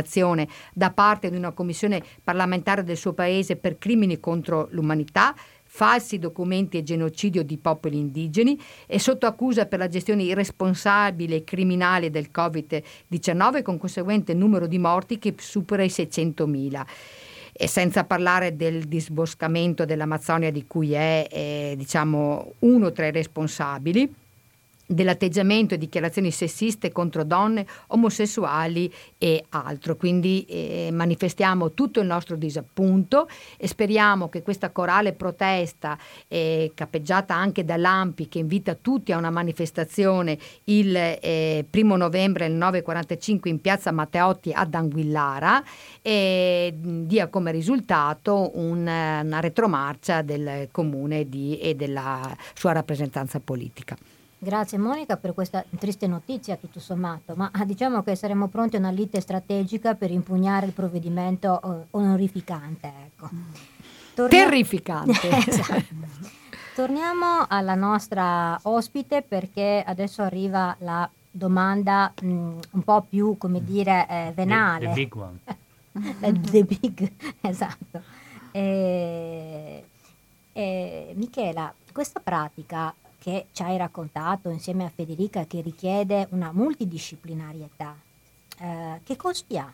da parte di una commissione parlamentare del suo paese per crimini contro l'umanità falsi documenti e genocidio di popoli indigeni, è sotto accusa per la gestione irresponsabile e criminale del Covid-19 con conseguente numero di morti che supera i 600.000 e senza parlare del disboscamento dell'Amazzonia di cui è eh, diciamo uno tra i responsabili dell'atteggiamento e dichiarazioni sessiste contro donne, omosessuali e altro. Quindi eh, manifestiamo tutto il nostro disappunto e speriamo che questa corale protesta, eh, capeggiata anche dall'AMPI, che invita tutti a una manifestazione il eh, primo novembre alle 9.45 in piazza Matteotti ad Anguillara, eh, dia come risultato un, una retromarcia del comune di, e della sua rappresentanza politica. Grazie Monica per questa triste notizia tutto sommato, ma ah, diciamo che saremo pronti a una lite strategica per impugnare il provvedimento eh, onorificante. Ecco. Tornia- Terrificante. Esatto. Torniamo alla nostra ospite perché adesso arriva la domanda mh, un po' più, come dire, eh, venale. The, the big one. Eh, The big, esatto. Eh, eh, Michela, questa pratica che ci hai raccontato insieme a Federica che richiede una multidisciplinarietà, eh, che costi ha?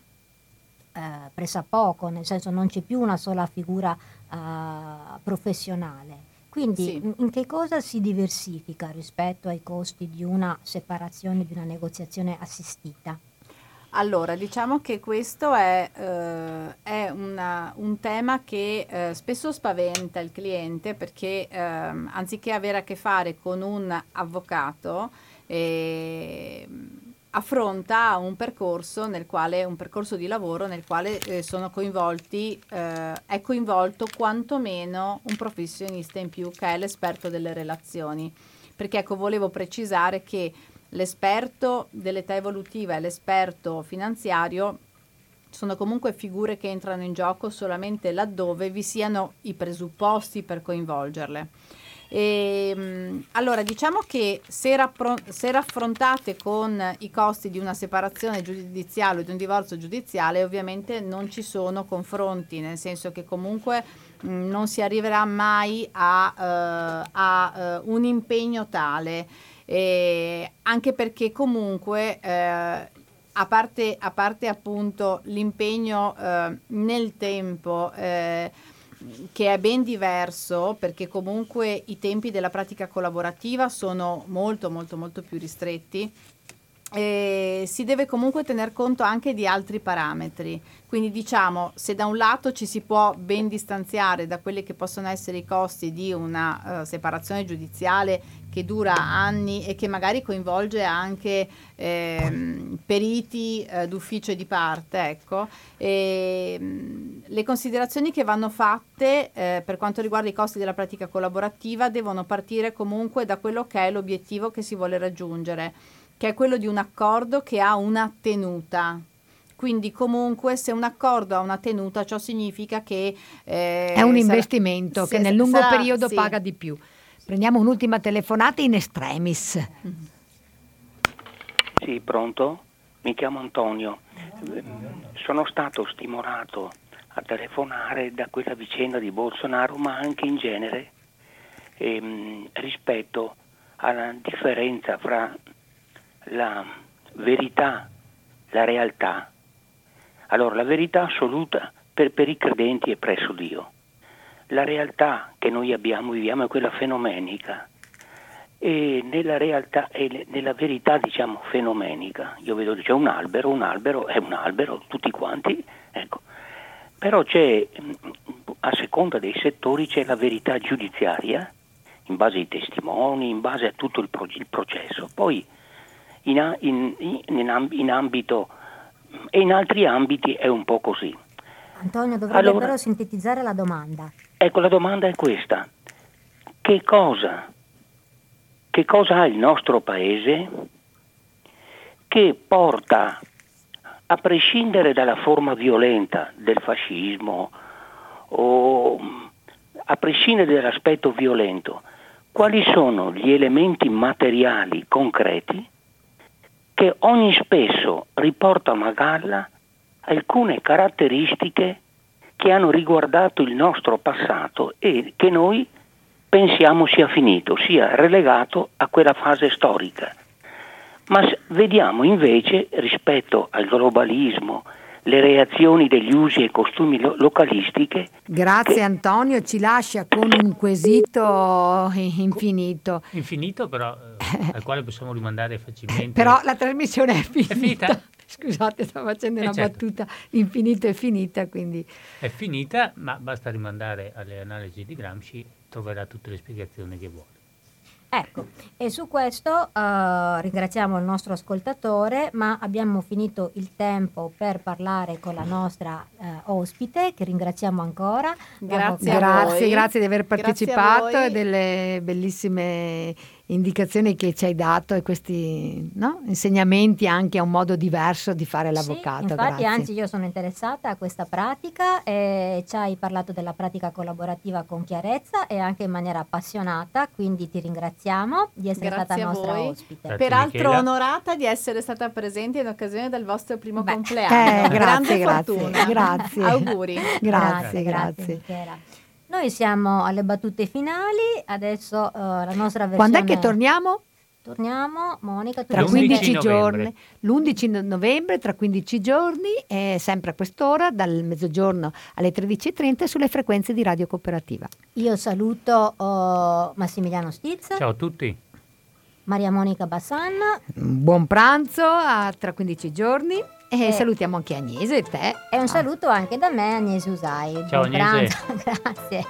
Eh, pressappoco, nel senso non c'è più una sola figura eh, professionale. Quindi Sì. in, in che cosa si diversifica rispetto ai costi di una separazione, di una negoziazione assistita? Allora, diciamo che questo è, eh, è una- un tema che eh, spesso spaventa il cliente perché ehm, anziché avere a che fare con un avvocato, ehm, affronta un percorso quale, un percorso di lavoro nel quale eh, sono coinvolti, eh, è coinvolto quantomeno un professionista in più che è l'esperto delle relazioni. Perché ecco, volevo precisare che l'esperto dell'età evolutiva e l'esperto finanziario sono comunque figure che entrano in gioco solamente laddove vi siano i presupposti per coinvolgerle. E, mh, allora, diciamo che se, rappro- se raffrontate con i costi di una separazione giudiziale o di un divorzio giudiziale, ovviamente non ci sono confronti, nel senso che comunque mh, non si arriverà mai a, eh, a eh, un impegno tale. E anche perché comunque eh, a parte, a parte appunto l'impegno eh, nel tempo eh, che è ben diverso perché comunque i tempi della pratica collaborativa sono molto molto molto più ristretti eh, si deve comunque tener conto anche di altri parametri. Quindi diciamo, se da un lato ci si può ben distanziare da quelli che possono essere i costi di una uh, separazione giudiziale che dura anni e che magari coinvolge anche eh, periti eh, d'ufficio e di parte, ecco, e, mh, le considerazioni che vanno fatte eh, per quanto riguarda i costi della pratica collaborativa devono partire comunque da quello che è l'obiettivo che si vuole raggiungere che è quello di un accordo che ha una tenuta. Quindi comunque se un accordo ha una tenuta ciò significa che... Eh, è un investimento sarà, che nel lungo sarà, periodo sì. paga di più. Prendiamo un'ultima telefonata in extremis. Sì, pronto? Mi chiamo Antonio. Sono stato stimolato a telefonare da quella vicenda di Bolsonaro, ma anche in genere ehm, rispetto alla differenza fra la verità, la realtà. Allora, la verità assoluta per, per i credenti è presso Dio. La realtà che noi abbiamo, viviamo, è quella fenomenica. E nella realtà e nella verità, diciamo, fenomenica, io vedo che c'è un albero, un albero è un albero, tutti quanti, ecco. Però c'è, a seconda dei settori, c'è la verità giudiziaria, in base ai testimoni, in base a tutto il, pro- il processo. Poi in, in, in, in ambito e in altri ambiti è un po' così. Antonio, dovrebbe allora, però sintetizzare la domanda. Ecco, la domanda è questa. Che cosa, che cosa ha il nostro paese che porta, a prescindere dalla forma violenta del fascismo o a prescindere dall'aspetto violento, quali sono gli elementi materiali concreti che ogni spesso riportano a galla alcune caratteristiche che hanno riguardato il nostro passato e che noi pensiamo sia finito, sia relegato a quella fase storica. Ma vediamo invece rispetto al globalismo, le reazioni degli usi e costumi lo- localistiche. Grazie che... Antonio, ci lascia con un quesito infinito. Infinito però eh, al quale possiamo rimandare facilmente. Però la trasmissione è finita. È finita? Scusate, sto facendo una eh certo. battuta. L'infinito è finita, quindi... È finita, ma basta rimandare alle analisi di Gramsci, troverà tutte le spiegazioni che vuole. Ecco, e su questo uh, ringraziamo il nostro ascoltatore, ma abbiamo finito il tempo per parlare con la nostra uh, ospite, che ringraziamo ancora. Grazie, grazie, grazie di aver partecipato e delle bellissime indicazioni che ci hai dato e questi no? insegnamenti anche a un modo diverso di fare l'avvocato. Sì, infatti, Grazie. anzi, io sono interessata a questa pratica e ci hai parlato della pratica collaborativa con chiarezza e anche in maniera appassionata, quindi ti ringraziamo di essere Grazie stata nostra voi. ospite. Grazie, Peraltro Michela. onorata di essere stata presente in occasione del vostro primo Beh, compleanno. eh, Grande grazie, grazie, fortuna. grazie. Auguri. Grazie, grazie. Michela. Noi siamo alle battute finali, adesso eh, la nostra versione... Quando è che torniamo? Torniamo, Monica, tu Tra ci 15 15 spieghi. novembre. giorni, l'11 novembre, tra 15 giorni, e sempre a quest'ora, dal mezzogiorno alle 13.30 sulle frequenze di Radio Cooperativa. Io saluto oh, Massimiliano Stizza, Ciao a tutti. Maria Monica Bassanna Buon pranzo a tra 15 giorni e Eh. salutiamo anche Agnese e te. e un saluto anche da me Agnese Usai. Ciao, Agnese. pranzo, grazie.